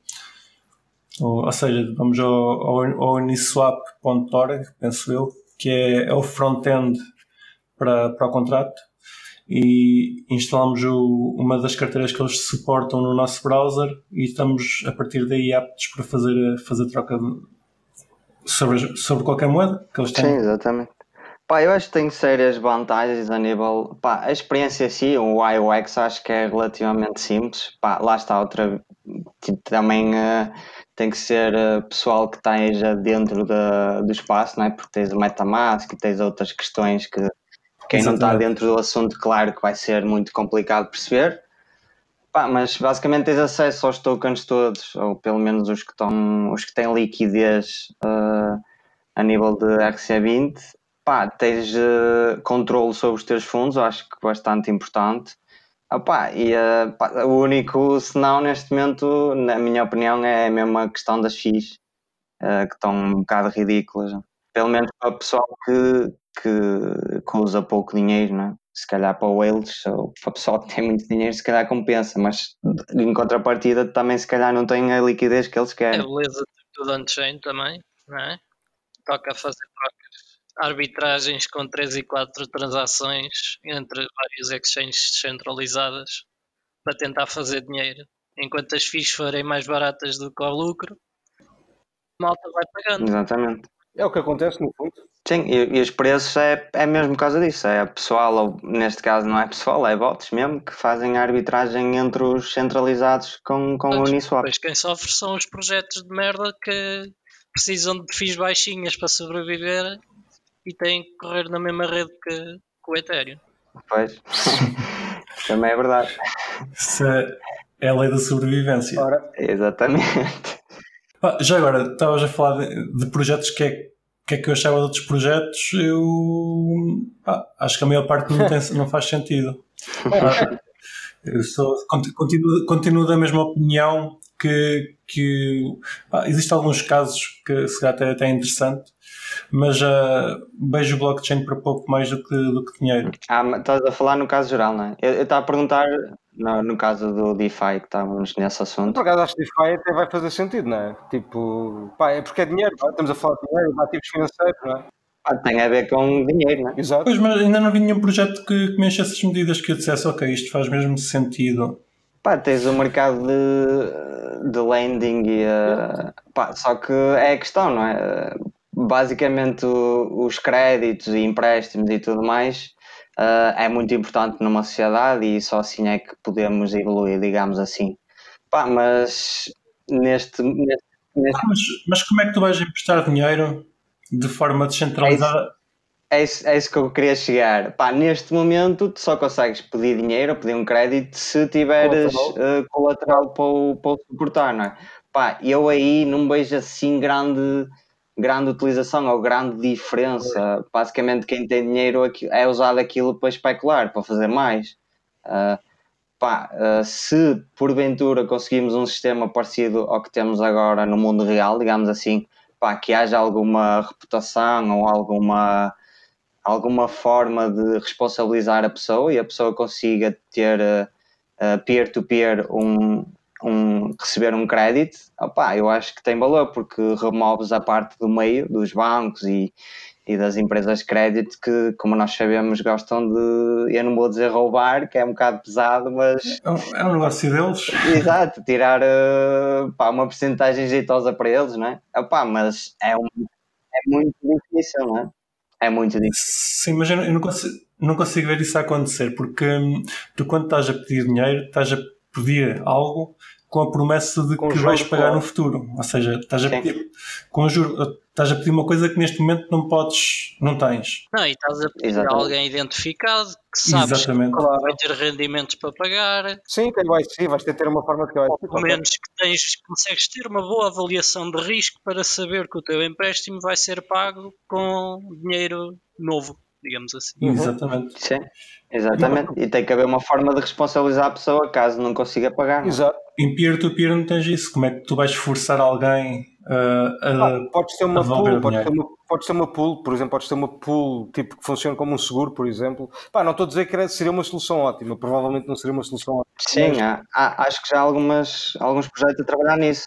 Ou, ou seja, vamos ao, ao, ao uniswap.org, penso eu, que é, é o front-end para, para o contrato. E instalamos o, uma das carteiras que eles suportam no nosso browser e estamos a partir daí aptos para fazer, fazer troca de, sobre, sobre qualquer moeda que eles têm. Sim, exatamente. Pá, eu acho que tem sérias vantagens a nível. Pá, a experiência em si, o iOX, acho que é relativamente simples. Pá, lá está outra. Também uh, tem que ser uh, pessoal que esteja dentro da, do espaço, não é? Porque tens o MetaMask e tens outras questões que quem Exatamente. não está dentro do assunto, claro que vai ser muito complicado perceber. Pá, mas basicamente tens acesso aos tokens todos, ou pelo menos os que, estão, os que têm liquidez uh, a nível de RC20 pá, tens uh, controle sobre os teus fundos, acho que bastante importante. Opa, e uh, pá, o único senão neste momento, na minha opinião, é mesmo a questão das FIIs, uh, que estão um bocado ridículas. Pelo menos para o pessoal que, que, que usa pouco dinheiro, né? se calhar para o Wales ou para o pessoal que tem muito dinheiro, se calhar compensa, mas em contrapartida também se calhar não tem a liquidez que eles querem. É beleza do on-chain também, não é? Toca fazer trocas arbitragens com 3 e 4 transações entre várias exchanges descentralizadas para tentar fazer dinheiro. Enquanto as FIIs forem mais baratas do que o lucro, a malta vai pagando. Exatamente. É o que acontece no fundo. Sim, e, e os preços é, é mesmo por causa disso. É pessoal, ou neste caso não é pessoal, é bots mesmo, que fazem a arbitragem entre os centralizados com, com o Uniswap. Pois quem sofre são os projetos de merda que precisam de FIIs baixinhas para sobreviver e têm que correr na mesma rede que, que o Ethereum. Pois, também é verdade. Isso é, é a lei da sobrevivência. Ora, exatamente. já agora, estavas a falar de, de projetos que é que é que eu achava de outros projetos, eu acho que a maior parte não, tem, não faz sentido. eu sou, continuo, continuo da mesma opinião que, que existem alguns casos que se até, até é interessante, mas uh, beijo o blockchain para pouco mais do que, do que dinheiro. Ah, estás a falar no caso geral, não é? Eu estava a perguntar no, no caso do DeFi que estávamos nesse assunto. Por acaso acho que DeFi até vai fazer sentido, não é? Tipo, pá, é porque é dinheiro, pá, estamos a falar de dinheiro, de ativos financeiros, não é? Ah, tem a ver com dinheiro, não é? Exato. Pois, mas ainda não vi nenhum projeto que, que mexa essas medidas que eu dissesse, ok, isto faz mesmo sentido. Pá, tens o mercado de, de lending e uh, pá, só que é a questão, não é? Basicamente o- os créditos e empréstimos e tudo mais uh, é muito importante numa sociedade e só assim é que podemos evoluir, digamos assim. Pá, mas neste, neste, neste Ah, Mas, mas como é que tu vais emprestar dinheiro de forma descentralizada? É isso, é isso que eu queria chegar. Pá, neste momento, tu só consegues pedir dinheiro ou pedir um crédito se tiveres Colateral. eh, colateral para o, para o suportar, não é? Pá, eu aí não vejo assim grande, grande utilização ou grande diferença. Basicamente, quem tem dinheiro é usado aquilo para especular, para fazer mais. Ah, pá, ah, se porventura conseguimos um sistema parecido ao que temos agora no mundo real, digamos assim, pá, que haja alguma reputação ou alguma alguma forma de responsabilizar a pessoa e a pessoa consiga ter eh, peer-to-peer um, um, receber um crédito, opá, eu acho que tem valor porque removes a parte do meio dos bancos e, e das empresas de crédito que, como nós sabemos, gostam de, eu não vou dizer roubar, que é um bocado pesado, mas É um, é um negócio deles. exato, tirar eh, pá, uma porcentagem jeitosa para eles, não é? Opá, mas é, um, é muito difícil, não é? É muito difícil. Sim, mas eu não, eu não consigo, não consigo ver isso acontecer, porque hum, tu quando estás a pedir dinheiro, estás a pedir algo com a promessa de que vais pagar claro. no futuro. Ou seja, estás a Sim. pedir com juro, estás a pedir uma coisa que neste momento não podes, não tens. Não, e estás a pedir a Exatamente. alguém identificado que sabes Exatamente. que Claro. vai ter rendimentos para pagar, Sim, KYC, vais ter ter uma forma de KYC. ou pelo menos que tens, consegues ter uma boa avaliação de risco para saber que o teu empréstimo vai ser pago com dinheiro novo, digamos assim. Uhum. Exatamente. Sim, exatamente. E tem que haver uma forma de responsabilizar a pessoa caso não consiga pagar. não é? Exato. Em peer-to-peer não tens isso. Como é que tu vais forçar alguém uh, Ah, a. podes ter uma pool, podes ter dinheiro. uma, podes ter uma pool, por exemplo, podes ter uma pool tipo que funciona como um seguro, por exemplo. Pá, não estou a dizer que seria uma solução ótima, provavelmente não seria uma solução ótima. Sim, há, há- acho que já há algumas, alguns projetos a trabalhar nisso,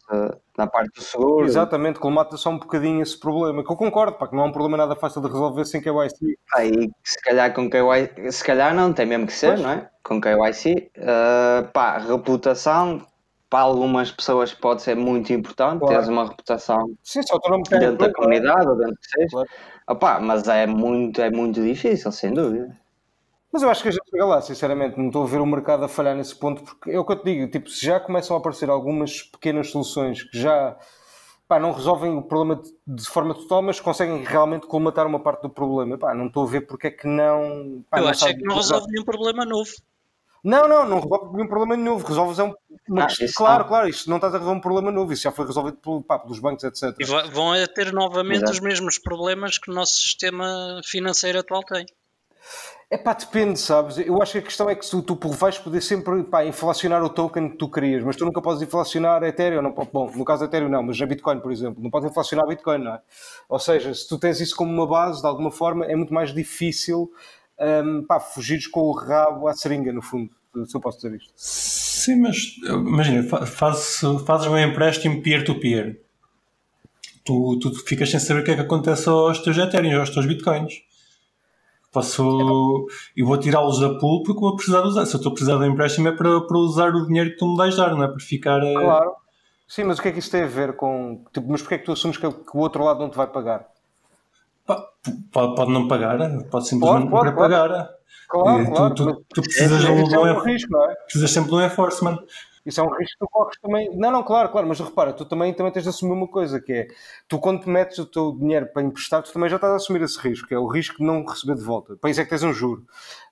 na parte do seguro. Exatamente, colmata só um bocadinho esse problema, que eu concordo, pá, que não é um problema nada fácil de resolver sem KYC. Aí, se calhar com KYC, se calhar não, tem mesmo que ser, Pois. não é? Com KYC. Eh, pá, reputação, para algumas pessoas pode ser muito importante, Claro. teres uma reputação Sim, só dentro da comunidade ou dentro que seja. Claro. Opá, mas é muito, é muito difícil, sem dúvida. Mas eu acho que a gente chega lá, sinceramente, não estou a ver o mercado a falhar nesse ponto, porque é o que eu te digo, tipo, se já começam a aparecer algumas pequenas soluções que já pá, não resolvem o problema de, de forma total, mas conseguem realmente colmatar uma parte do problema, pá, não estou a ver porque é que não. Pá, Eu não acho é que não usar. resolve nenhum problema novo. Não, não, não resolve nenhum problema novo. Resolves é um, uma Ah, Claro, não. claro, isto não estás a resolver um problema novo, isso já foi resolvido pelo- pá, pelos bancos, etc. E vão a ter novamente Exato. os mesmos problemas que o nosso sistema financeiro atual tem. É pá, depende, sabes? Eu acho que a questão é que tu, tu vais poder sempre pá, inflacionar o token que tu querias, mas tu nunca podes inflacionar Ethereum. Não, bom, no caso da Ethereum não, mas a Bitcoin, por exemplo, não podes inflacionar Bitcoin, não é? Ou seja, se tu tens isso como uma base, de alguma forma, é muito mais difícil hum, pá, fugires com o rabo à seringa, no fundo, se eu posso dizer isto. Sim, mas imagina, fa- fazes, um empréstimo peer-to-peer. Tu, tu ficas sem saber o que é que acontece aos teus Ethereum, aos teus Bitcoins. Posso. Eu vou tirá-los da pool porque vou precisar de usar. Se eu estou a precisar de um empréstimo é para, para usar o dinheiro que tu me vais dar, não é? Para ficar. eh, Claro. Sim, mas o que é que isso tem a ver com. Tipo, mas porquê é que tu assumes que, que o outro lado não te vai pagar? pode, pode não pagar, pode simplesmente Pode, não pode, pagar. Claro, E claro. tu, precisas, de um, é de um um enf- risco, não é? precisas sempre de um enforcement. Isso é um risco que tu corres também. Não, não, claro, claro, mas repara, tu também, também tens de assumir uma coisa, que é tu quando te metes o teu dinheiro para emprestar, tu também já estás a assumir esse risco, que é o risco de não receber de volta. Para isso é que tens um juro.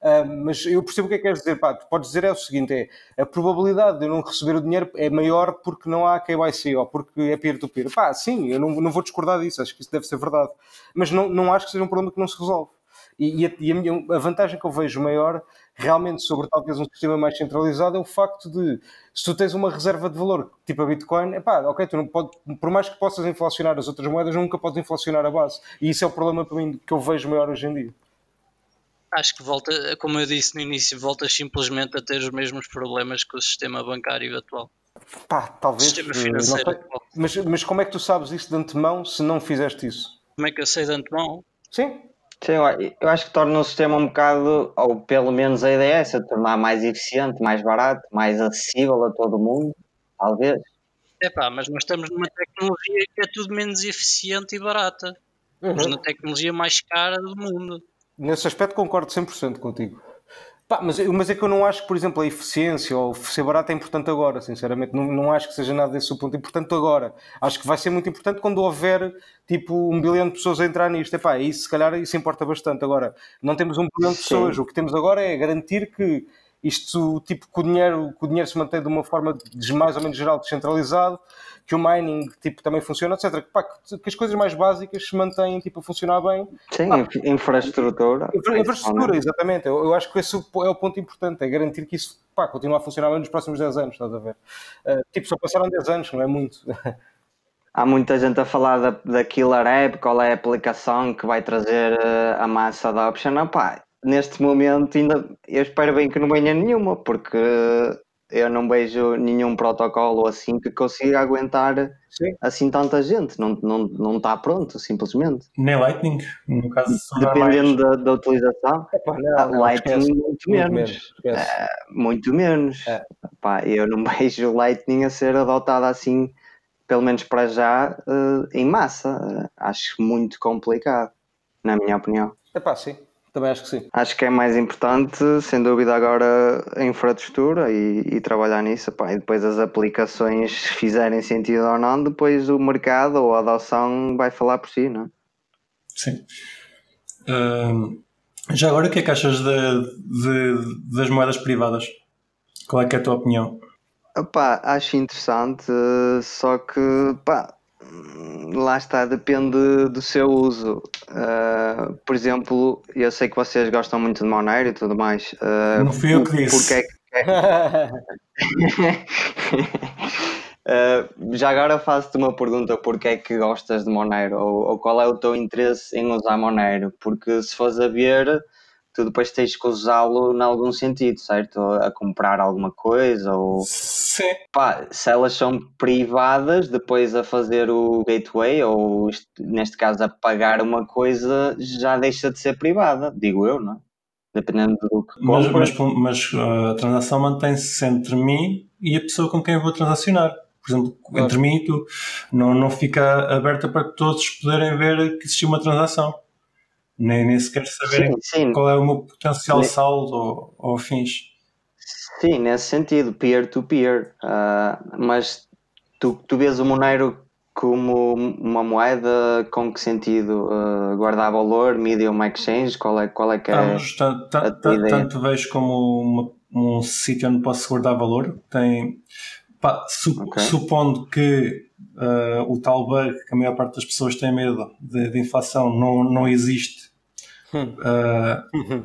Ah, mas eu percebo o que é que queres dizer, pá, tu podes dizer é o seguinte: é a probabilidade de eu não receber o dinheiro é maior porque não há KYC ou porque é peer-to-peer. Pá, sim, eu não, não vou discordar disso, acho que isso deve ser verdade. Mas não, não acho que seja um problema que não se resolve. E, e a, e a minha- a vantagem que eu vejo maior, realmente, sobre talvez um sistema mais centralizado, é o facto de, se tu tens uma reserva de valor, tipo a Bitcoin, é pá, ok, tu não pode, por mais que possas inflacionar as outras moedas, nunca podes inflacionar a base. E isso é o problema para mim que eu vejo maior hoje em dia. Acho que volta, como eu disse no início, voltas simplesmente a ter os mesmos problemas que o sistema bancário atual. Pá, talvez. Sistema eh, financeiro sei. Mas, mas como é que tu sabes isso de antemão se não fizeste isso? Como é que eu sei de antemão? Sim. Sim, eu- acho que torna o sistema um bocado, ou pelo menos a ideia é essa, tornar mais eficiente, mais barato, mais acessível a todo mundo, talvez. Epá, mas nós estamos numa tecnologia que é tudo menos eficiente e barata. Estamos na tecnologia mais cara do mundo. Nesse aspecto concordo 100% contigo. Pá, mas, mas é que eu não acho que, por exemplo, a eficiência ou ser barato é importante agora, sinceramente. Não, não acho que seja nada desse o ponto importante agora. Acho que vai ser muito importante quando houver tipo um bilhão de pessoas a entrar nisto. Epá, isso se calhar isso importa bastante. Agora, não temos um bilhão de Sim. pessoas. O que temos agora é garantir que isto, tipo, que o dinheiro, que o dinheiro se mantém de uma forma mais ou menos geral, descentralizado, que o mining tipo, também funciona, etc. Que, pá, que- que as coisas mais básicas se mantêm tipo, a funcionar bem Sim, inf- infraestrutura. Infra- Infraestrutura, exatamente. Eu, eu acho que esse é o ponto importante, é garantir que isso pá, continue a funcionar bem nos próximos 10 anos, estás a ver? Uh, tipo, só passaram 10 anos, não é muito. Há muita gente a falar da, da Killer App, qual é a aplicação que vai trazer eh, a massa adoption. Não, pá, neste momento ainda eu espero bem que não venha nenhuma, porque eu não vejo nenhum protocolo assim que consiga aguentar Sim. assim tanta gente. Não está não, não está pronto, simplesmente. Nem Lightning, no caso Dependendo da, da utilização, Epá, a não, não, Lightning esquece. muito menos. esquece. Muito menos. É. Pá, eu não vejo Lightning a ser adotada assim, pelo menos para já, eh, em massa. Acho muito complicado, na minha opinião. Epá, sim, também acho que sim. Acho que é mais importante, sem dúvida, agora a infraestrutura e, e trabalhar nisso. Pá, e depois as aplicações, se fizerem sentido ou não, depois o mercado ou a adoção vai falar por si, não é? Sim. Já agora, o que é que achas de, de- das moedas privadas? Qual é que é a tua opinião? Opá, acho interessante, só que pá, lá está, depende do seu uso. Eh, por exemplo, eu sei que vocês gostam muito de Monero e tudo mais. eh, Não fui eu que disse. Porque é que Uh, já agora faço-te uma pergunta: porque é que gostas de Monero? Ou, ou qual é o teu interesse em usar Monero? Porque se fores a ver, tu depois tens que usá-lo em algum sentido, certo? A comprar alguma coisa, ou Sim. pá, se elas são privadas, depois a fazer o gateway, ou neste caso a pagar uma coisa, já deixa de ser privada, digo eu, não é? Dependendo do que Mas, mas, mas, uh, a transação mantém-se entre mim e a pessoa com quem eu vou transacionar. Por exemplo, entre mim e tu. Não, não fica aberta para todos poderem ver que existiu uma transação. Nem, nem sequer saberem Sim, sim, qual é o meu potencial Ne- saldo ou, ou fins. Sim, nesse sentido, peer-to-peer. Ah, mas tu, tu vês o Monero como uma moeda com que sentido? Ah, guardar valor, medium exchange? Qual é, qual é que é? Tanto, a tanto, tanto vejo como uma- um sítio onde posso guardar valor. Tem, pá, su- Ok. Supondo que uh, o tal bug que a maior parte das pessoas tem medo de, de inflação não, não existe. Uh,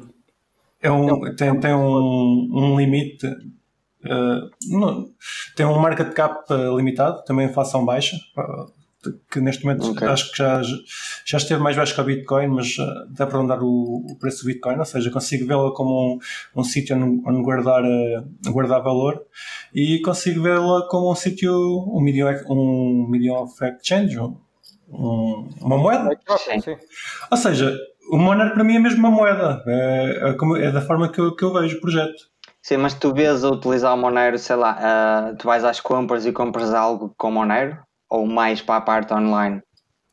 é um, tem, tem um, um limite. uh, não- tem um market cap limitado, também inflação baixa, que neste momento Ok. acho que já, já esteve mais baixo que a Bitcoin, mas uh, dá para andar o, o preço do Bitcoin, ou seja, consigo vê-la como um, um sítio onde, onde guardar, uh, guardar valor e consigo vê-la como um sítio, um medium, um medium of exchange, um- um- uma moeda. Sim. Ou seja, o Monero para mim é mesmo uma moeda, é, é como- é da forma que eu, que eu vejo o projeto. Sim, mas tu vês a utilizar o Monero, sei lá, ah, tu vais às compras e compras algo com Monero? Ou mais para a parte online?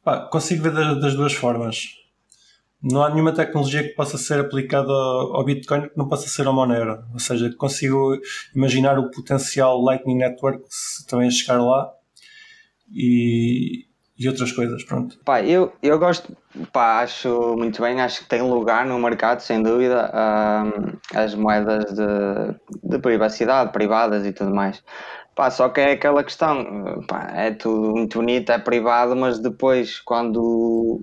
Pá, consigo ver das, das duas formas. Não há nenhuma tecnologia que possa ser aplicada ao Bitcoin que não possa ser ao Monero. Ou seja, consigo imaginar o potencial Lightning Network se também chegar lá e, e outras coisas. Pronto. Pá, eu, eu gosto, pá, acho muito bem, acho que tem lugar no mercado, sem dúvida, as moedas de, de privacidade, privadas e tudo mais. Pá, só que é aquela questão, pá, é tudo muito bonito, é privado, mas depois, quando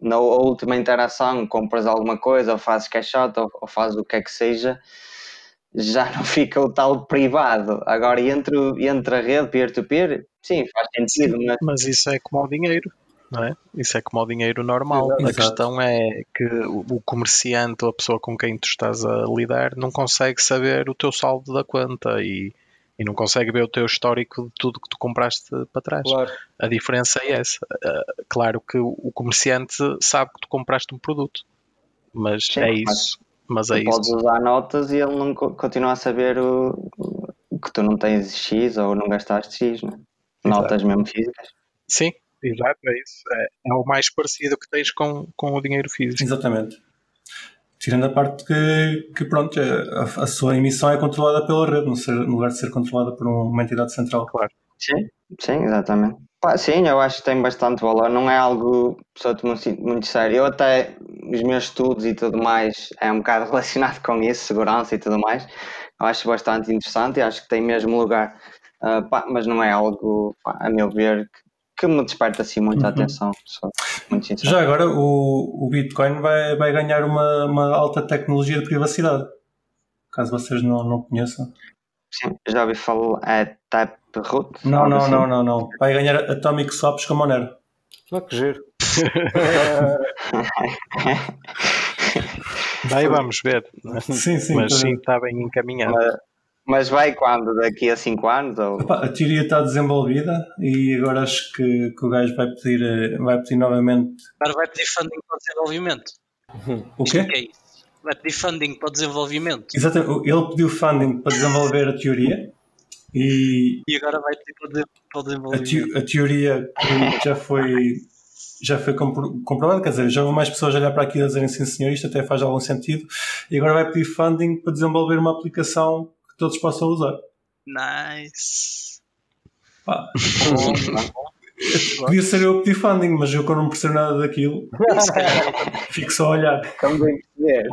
na última interação compras alguma coisa, ou fazes cash out, ou, ou fazes o que é que seja, já não fica o tal privado. Agora, entre, entre a rede peer-to-peer, sim, faz sentido, mas Mas isso é como o dinheiro. não é? Isso é como o dinheiro normal. Exato. A questão é que o o comerciante ou a pessoa com quem tu estás a lidar não consegue saber o teu saldo da conta e, e não consegue ver o teu histórico de tudo que tu compraste para trás. Claro. A diferença é essa. Ah, claro que o comerciante sabe que tu compraste um produto, mas Sim, é mas isso. Mas Tu é podes isso. usar notas e ele não co- continua a saber o, o que tu não tens X ou não gastaste X, né? Notas mesmo físicas. Sim, exato, é isso. É, é o mais parecido que tens com, com o dinheiro físico. Exatamente. Tirando a parte que, que pronto, é- a, a sua emissão é controlada pela rede, no, ser- no lugar de ser controlada por um, uma entidade central. Claro. Sim, sim, exatamente. Pá, sim, eu acho que tem bastante valor. Não é algo pessoal, muito, muito sério. Eu até, os meus estudos e tudo mais, é um bocado relacionado com isso, segurança e tudo mais. Eu acho bastante interessante e acho que tem mesmo lugar. Ah, pá, mas não é algo, pá, a meu ver, que, que me desperta assim muita Uhum. atenção. Sou muito sincero. Já agora, o, o Bitcoin vai, vai ganhar uma, uma alta tecnologia de privacidade. Caso vocês não, não conheçam. Sim, já ouvi falar, é Taproot? Não, não, assim. não, não, não. Vai ganhar Atomic Swaps com a Monero. Não, que giro. Daí vamos ver. Sim, sim. Mas sim, está bem encaminhado. Mas vai quando? Daqui a 5 anos? Ou... Epá, a teoria está desenvolvida e agora acho que, que o gajo vai pedir, eh, vai pedir novamente. Agora vai pedir funding para o desenvolvimento. O Isto quê? é isso? Vai pedir funding para o desenvolvimento. Exatamente. Ele pediu funding para desenvolver a teoria e E agora vai pedir para o de- para o a, desenvolvimento. teo- a teoria que já foi já foi compro- comprovada, quer dizer, já houve mais pessoas a olhar para aquilo a dizerem sim senhor, isto até faz algum sentido, e agora vai pedir funding para desenvolver uma aplicação que todos possam usar. Nice. Pá, podia ser eu a pedir funding, mas eu quando não percebo nada daquilo, Se fico só a olhar. Perceber.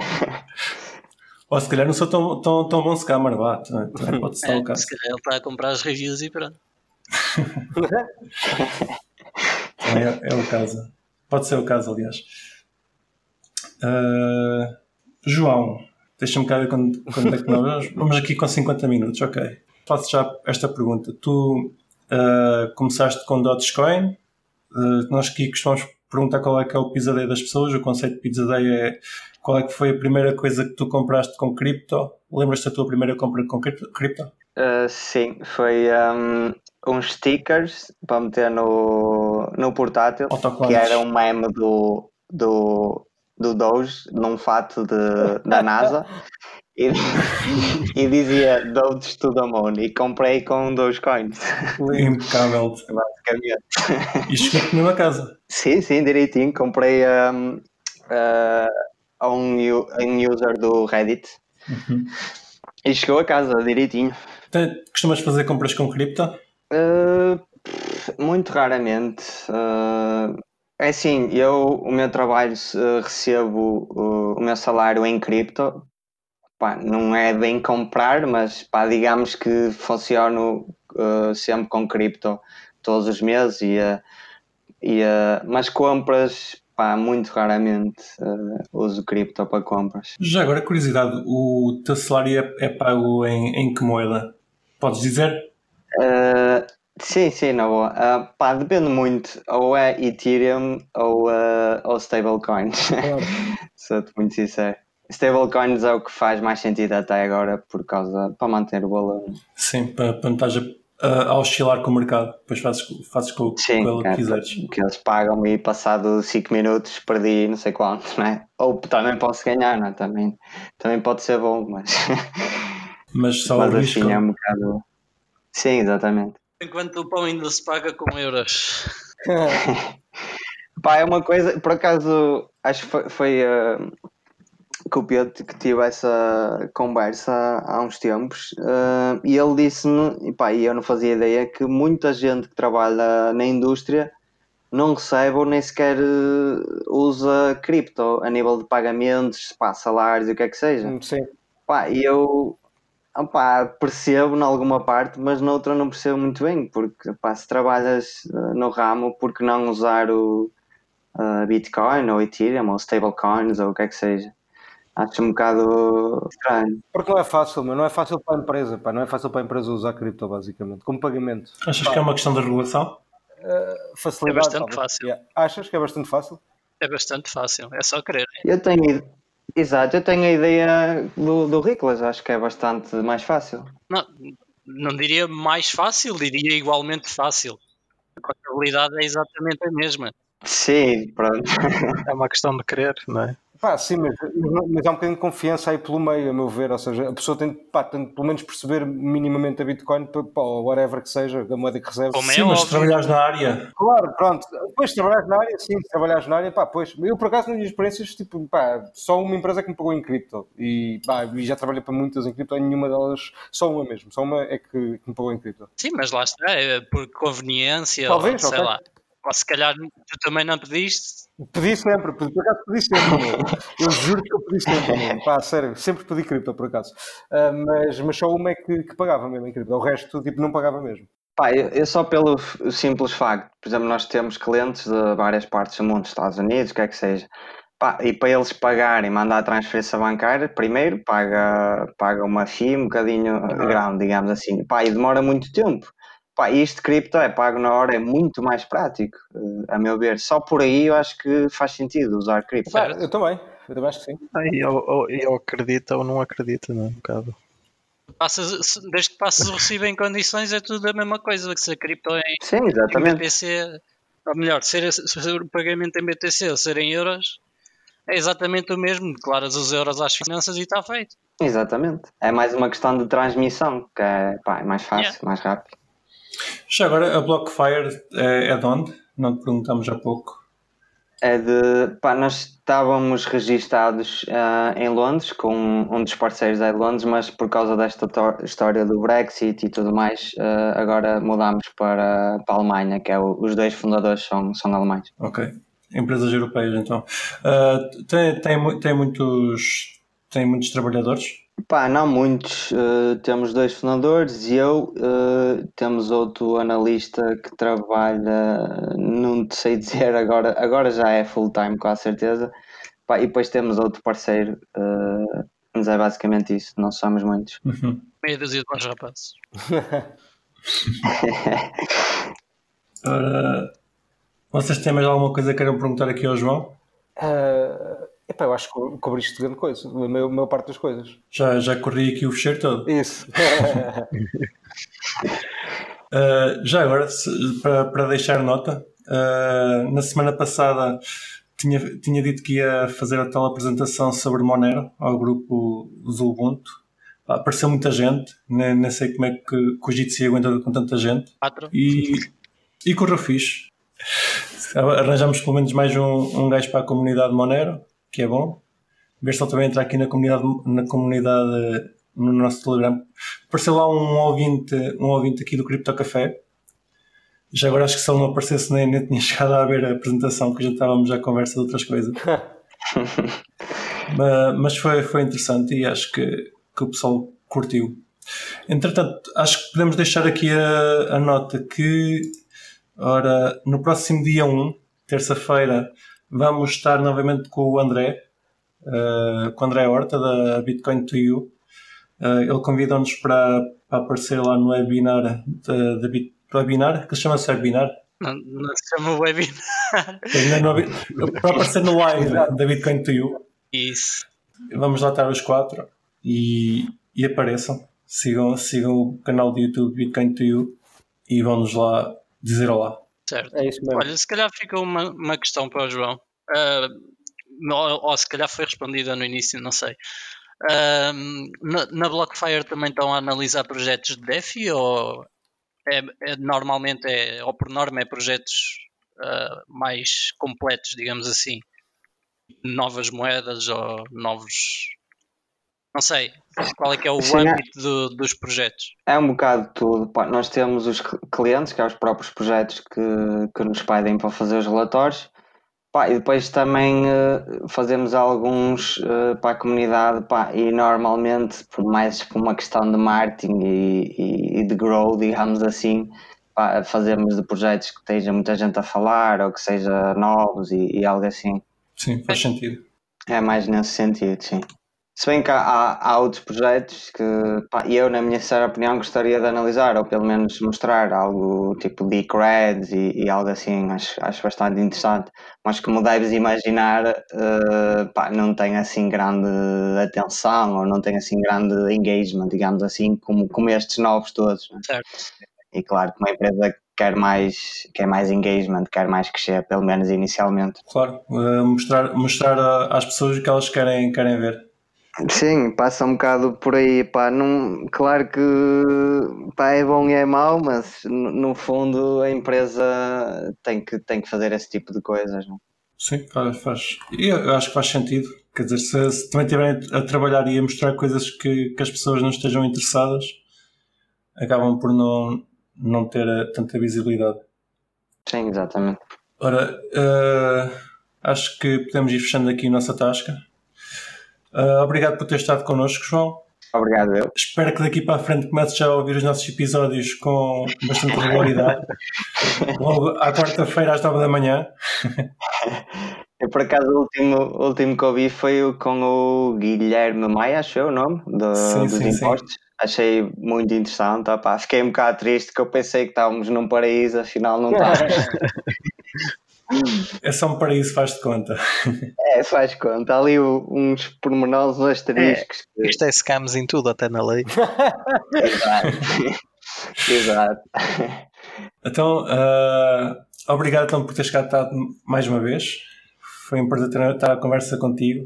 Ou se calhar não sou tão, tão, tão bom scammer, vá, também, também pode estar É, o caso. se calhar ele está a comprar as reviews e pronto. Também é, é o caso. Pode ser o caso, aliás. Ah, João, deixa-me cá ver quando, quando é que nós vamos. Vamos aqui com 50 minutos, ok. Faço já esta pergunta. Tu ah, começaste com Dogecoin. Ah, nós aqui costumamos perguntar qual é que é o Pizza Day das pessoas. O conceito de Pizza Day é qual é que foi a primeira coisa que tu compraste com cripto. Lembras-te da tua primeira compra com cripto? Uh, sim, foi um, uns stickers para meter no, no portátil, que era um meme do, do, do Doge, num fato de, da NASA, e, e dizia Doge to the moon, e comprei com Dogecoins, Impecável. basicamente. E chegou-te mesmo a casa. Sim, sim, direitinho, comprei um, uh, a um, um user do Reddit, Uhum. e chegou a casa direitinho. Tem- Costumas fazer compras com cripto? Uh, muito raramente. Uh, é assim, eu, o meu trabalho, uh, recebo uh, o meu salário em cripto. Pá, não é bem comprar, mas pá, digamos que funciono uh, sempre com cripto todos os meses. E, e, mas compras, pá, muito raramente uso cripto para compras. Já agora, curiosidade, o teu salário é, é pago em, em que moeda? Podes dizer? Uh, sim, sim, na boa. Uh, pá, depende muito. Ou é Ethereum ou, uh, ou stablecoins. Sou-te muito sincero. Stablecoins é o que faz mais sentido até agora por causa para manter o valor. Sim, para, para não estás a, a- oscilar com o mercado. Depois fazes, fazes com, Sim, com ele o que é, quiseres. que eles pagam e passado 5 minutos perdi não sei quanto, não é? Ou também posso ganhar, não é? Também, também pode ser bom, mas, Mas só mas o risco. assim é um bocado. Sim, exatamente. Enquanto o pão ainda se paga com euros. Pá, é uma coisa, por acaso, acho que foi, foi eh, com o Pedro que tive essa conversa há uns tempos eh, e ele disse-me, e pá, e eu não fazia ideia, que muita gente que trabalha na indústria não recebe ou nem sequer eh, usa cripto a nível de pagamentos, pá, salários e o que é que seja. Sim. Pá, e eu opá, percebo em alguma parte, mas noutra não percebo muito bem, porque pá, se trabalhas eh, no ramo, por que não usar o eh, Bitcoin ou Ethereum ou stablecoins ou o que é que seja? Acho um bocado estranho. Porque não é fácil, meu. não é fácil para a empresa, pá. não é fácil para a empresa usar cripto, basicamente, como pagamento. Achas que é uma questão da regulação? uh, facilidade. É bastante talvez. fácil. Yeah. Achas que é bastante fácil? É bastante fácil, é só querer. Eu tenho, exato, eu tenho a ideia do, do Riclas, acho que é bastante mais fácil. Não, não diria mais fácil, diria igualmente fácil. A contabilidade é exatamente a mesma. Sim, pronto. É uma questão de querer, não é? Pá, sim, mas, mas há um bocadinho de confiança aí pelo meio, a meu ver. Ou seja, a pessoa tem, pá, tem pelo menos perceber minimamente a Bitcoin, ou whatever que seja, a moeda que recebe. Como é sim, mas se trabalhares na área. Claro, pronto. Depois de trabalhares na área, sim, se trabalhares na área, pá, pois. Eu, por acaso, nas minhas experiências, tipo, pá, só uma empresa que me pagou em cripto. E, pá, e já trabalhei para muitas em cripto, e nenhuma delas, só uma mesmo, só uma é que, que me pagou em cripto. Sim, mas lá está, é por conveniência, Talvez, ou, sei okay. lá. Ou se calhar tu também não pediste. Pedi sempre, por acaso pedi sempre. eu juro que eu pedi sempre. Pá, sério, sempre pedi cripto, por acaso. Uh, mas, mas só uma é que, que pagava mesmo em cripto. O resto, tipo, não pagava mesmo. Pá, eu, eu só pelo simples facto, por exemplo, nós temos clientes de várias partes do mundo, Estados Unidos, o que é que seja. Pá, e para eles pagarem, mandar a transferência bancária, primeiro paga, paga uma FII um bocadinho uhum. grande, digamos assim. Pá, e demora muito tempo. Pá, isto cripto é pago na hora, é muito mais prático, eh, a meu ver. Só por aí eu acho que faz sentido usar cripto. Pá, eu também, eu também acho que sim. eu, eu, eu acredito ou não acredito, não é? Um bocado. Passas, desde que passes o recibo em condições é tudo a mesma coisa, que se a cripto é em, sim, exatamente. em BTC, ou melhor, ser, ser o pagamento em BTC ou ser em euros, é exatamente o mesmo, declaras os euros às finanças e está feito. Exatamente. É mais uma questão de transmissão, que é, pá, é mais fácil, yeah. mais rápido. Já agora, a Blockfire é, é de onde? Não te perguntamos há pouco. É de. Pá, nós estávamos registados uh, em Londres, com um, dos parceiros é de Londres, mas por causa desta história do Brexit e tudo mais, uh, agora mudamos para, para a Alemanha, que é o, os dois fundadores são, são alemães. Ok. Empresas europeias, então. Uh, tem, tem, tem, muitos, tem muitos trabalhadores? Pá, não muitos. Uh, temos dois fundadores e eu. Uh, temos outro analista que trabalha, não sei dizer agora, agora já é full time, com a certeza. Pá, e depois temos outro parceiro, uh, mas é basicamente isso, não somos muitos. Uhum. Meia dúzia de bons rapazes. Ora, vocês têm mais alguma coisa que queiram perguntar aqui ao João? Uh, Epá, eu acho que cobriste grande coisa, a maior, maior parte das coisas. Já, já corri aqui o fecheiro todo. Isso. uh, já agora, se, para, para deixar nota, uh, na semana passada tinha, tinha dito que ia fazer a tal apresentação sobre Monero ao grupo do Ubuntu. Apareceu muita gente, nem, nem sei como é que, que o Jitsi aguenta com tanta gente. Quatro. E, e correu fixe. Arranjamos pelo menos mais um, um gajo para a comunidade Monero que é bom. Ver se ele também entra aqui na comunidade, na comunidade no nosso Telegram. Apareceu lá um ouvinte, um ouvinte aqui do Cripto Café. Já agora acho que se ele não aparecesse nem, nem tinha chegado a ver a apresentação, que já estávamos à conversa de outras coisas. mas, mas foi, foi interessante e acho que, que o pessoal curtiu. Entretanto, acho que podemos deixar aqui a, a nota que ora, no próximo dia 1, terça-feira, vamos estar novamente com o André, uh, com o André Horta da Bitcoin to You. Uh, ele convidou-nos para, para, aparecer lá no webinar da, da Bit, webinar, que se chama-se webinar. Não, não se chama webinar. para aparecer no live da Bitcoin to You. Isso. Vamos lá estar os quatro e, e apareçam. Sigam, sigam o canal do YouTube Bitcoin to You e vão-nos lá dizer olá. Certo. É isso mesmo. Olha, se calhar fica uma, uma questão para o João. Uh, ou, ou, se calhar foi respondida no início, não sei. Uh, na, na Blockfire também estão a analisar projetos de DeFi ou é, é normalmente é, ou por norma é projetos uh, mais completos, digamos assim, novas moedas ou novos não sei qual é que é o Sim, é. âmbito é, do, dos projetos. É um bocado tudo. Nós temos os clientes, que são é os próprios projetos que, que nos pedem para fazer os relatórios. Pá, e depois também uh, fazemos alguns uh, para a comunidade pá, e normalmente, por mais por uma questão de marketing e, e, e de grow, digamos assim, pá, fazemos de projetos que esteja muita gente a falar ou que seja novos e, e algo assim. Sim, faz sentido. É mais nesse sentido, sim. Se bem que há, há outros projetos que pá, eu, na minha sincera opinião, gostaria de analisar, ou pelo menos mostrar algo tipo de creds e, e algo assim, acho, acho bastante interessante. Mas como deves imaginar, uh, pá, não tem assim grande atenção ou não tem assim grande engagement, digamos assim, como, como estes novos todos. Né? Certo. E claro que uma empresa quer mais, quer mais engagement, quer mais crescer, pelo menos inicialmente. Claro, uh, mostrar, mostrar às pessoas o que elas querem, querem ver. Sim, passa um bocado por aí, pá, não, claro que pá, é bom e é mau, mas no, no fundo a empresa tem que, tem que fazer esse tipo de coisas. Não? Sim, faz, faz. Eu acho que faz sentido. Quer dizer, se, se também estiverem a trabalhar e a mostrar coisas que, que as pessoas não estejam interessadas, acabam por não, não ter eh, tanta visibilidade. Sim, exatamente. Ora, uh, acho que podemos ir fechando aqui a nossa tasca. Uh, obrigado por ter estado connosco, João. Obrigado, eu. Espero que daqui para a frente comece já a ouvir os nossos episódios com bastante regularidade. Logo à quarta-feira às nove da manhã. Eu, por acaso, o último, o último que ouvi foi com o Guilherme Maia, acho eu o nome, do, sim, dos sim, impostos. Sim. Achei muito interessante. Opá, fiquei um bocado triste que eu pensei que estávamos num paraíso, afinal não estávamos. É só um paraíso, faz de conta. É, faz conta. Há ali uns pormenores, uns asteriscos. É, isto é scams em tudo, até na lei. Exato. Exato. Então, uh, obrigado então, por ter chegado mais uma vez. Foi um prazer ter, estar a conversa contigo.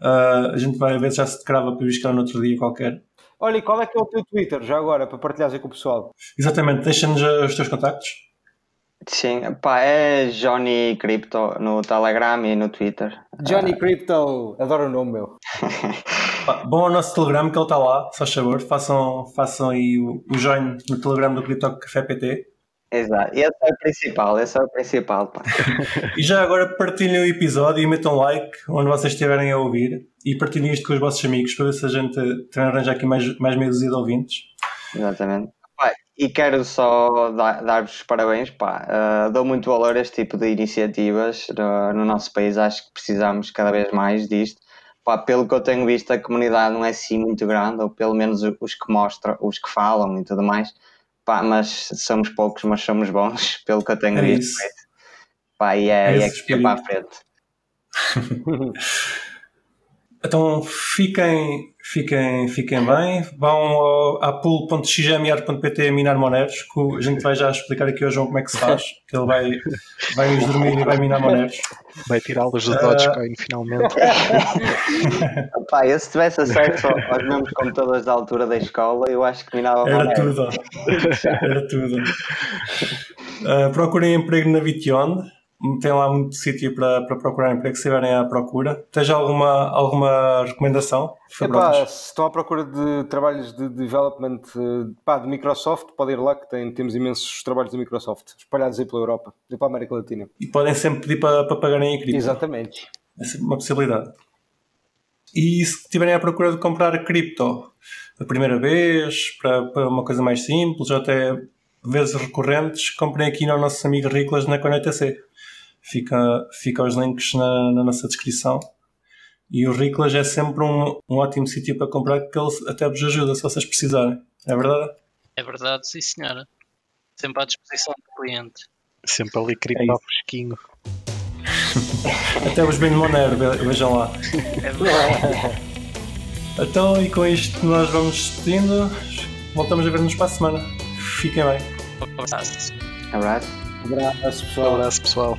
Uh, a gente vai ver se já se crava para buscar no outro dia qualquer. Olha, e qual é que é o teu Twitter, já agora, para partilhares aí com o pessoal? Exatamente, deixa-nos os teus contactos. Sim, pá, é Johnny Crypto no Telegram e no Twitter. Johnny Crypto, adoro o nome meu. Bom ao nosso Telegram que ele está lá, só favor, façam, façam aí o, o join no Telegram do Crypto Café PT. Exato, esse é o principal, esse é o principal. Pá. e já agora partilhem o episódio e metam like onde vocês estiverem a ouvir e partilhem isto com os vossos amigos para ver se a gente também arranja aqui mais, mais meia dúzia de ouvintes. Exatamente. E quero só dar-vos os parabéns, pá. Uh, dou muito valor a este tipo de iniciativas no, no, nosso país. Acho que precisamos cada vez mais disto. Pá, pelo que eu tenho visto, a comunidade não é assim muito grande, ou pelo menos os que mostram, os que falam e tudo mais. Pá, mas somos poucos, mas somos bons, pelo que eu tenho é visto. Isso. Pá, e é, é, é que para a frente. Então fiquem, fiquem, fiquem bem, vão a pool.xgmr.pt minar moneros, que a gente vai já explicar aqui ao João como é que se faz, que ele vai, vai nos dormir e vai minar moneros. Vai tirá-los do Dogecoin uh... finalmente. Pá, eu se tivesse acesso aos mesmos computadores da altura da escola, eu acho que minava Era tudo. Era tudo. Uh, procurem emprego na Vition tem lá muito sítio para, para procurar emprego se estiverem à procura. Tens alguma, alguma recomendação? Epá, se estão à procura de trabalhos de development pá, de Microsoft, podem ir lá que tem, temos imensos trabalhos da Microsoft espalhados aí pela Europa e pela América Latina. E podem sempre pedir para, para pagarem em cripto. Exatamente. É sempre uma possibilidade. E se estiverem à procura de comprar cripto a primeira vez, para, para uma coisa mais simples, ou até vezes recorrentes, comprem aqui no nosso amigo Riclas na ConETC fica, fica os links na, na nossa descrição. E o Riclas é sempre um, um ótimo sítio para comprar porque ele até vos ajuda se vocês precisarem. É verdade? É verdade, sim senhora. Sempre à disposição do cliente. Sempre ali cripto é fresquinho. até os bem de Monero, vejam lá. É verdade. então, e com isto nós vamos despedindo. Voltamos a ver-nos para a semana. Fiquem bem. Abraço. Abraço. Abraço, pessoal. Abraço, pessoal.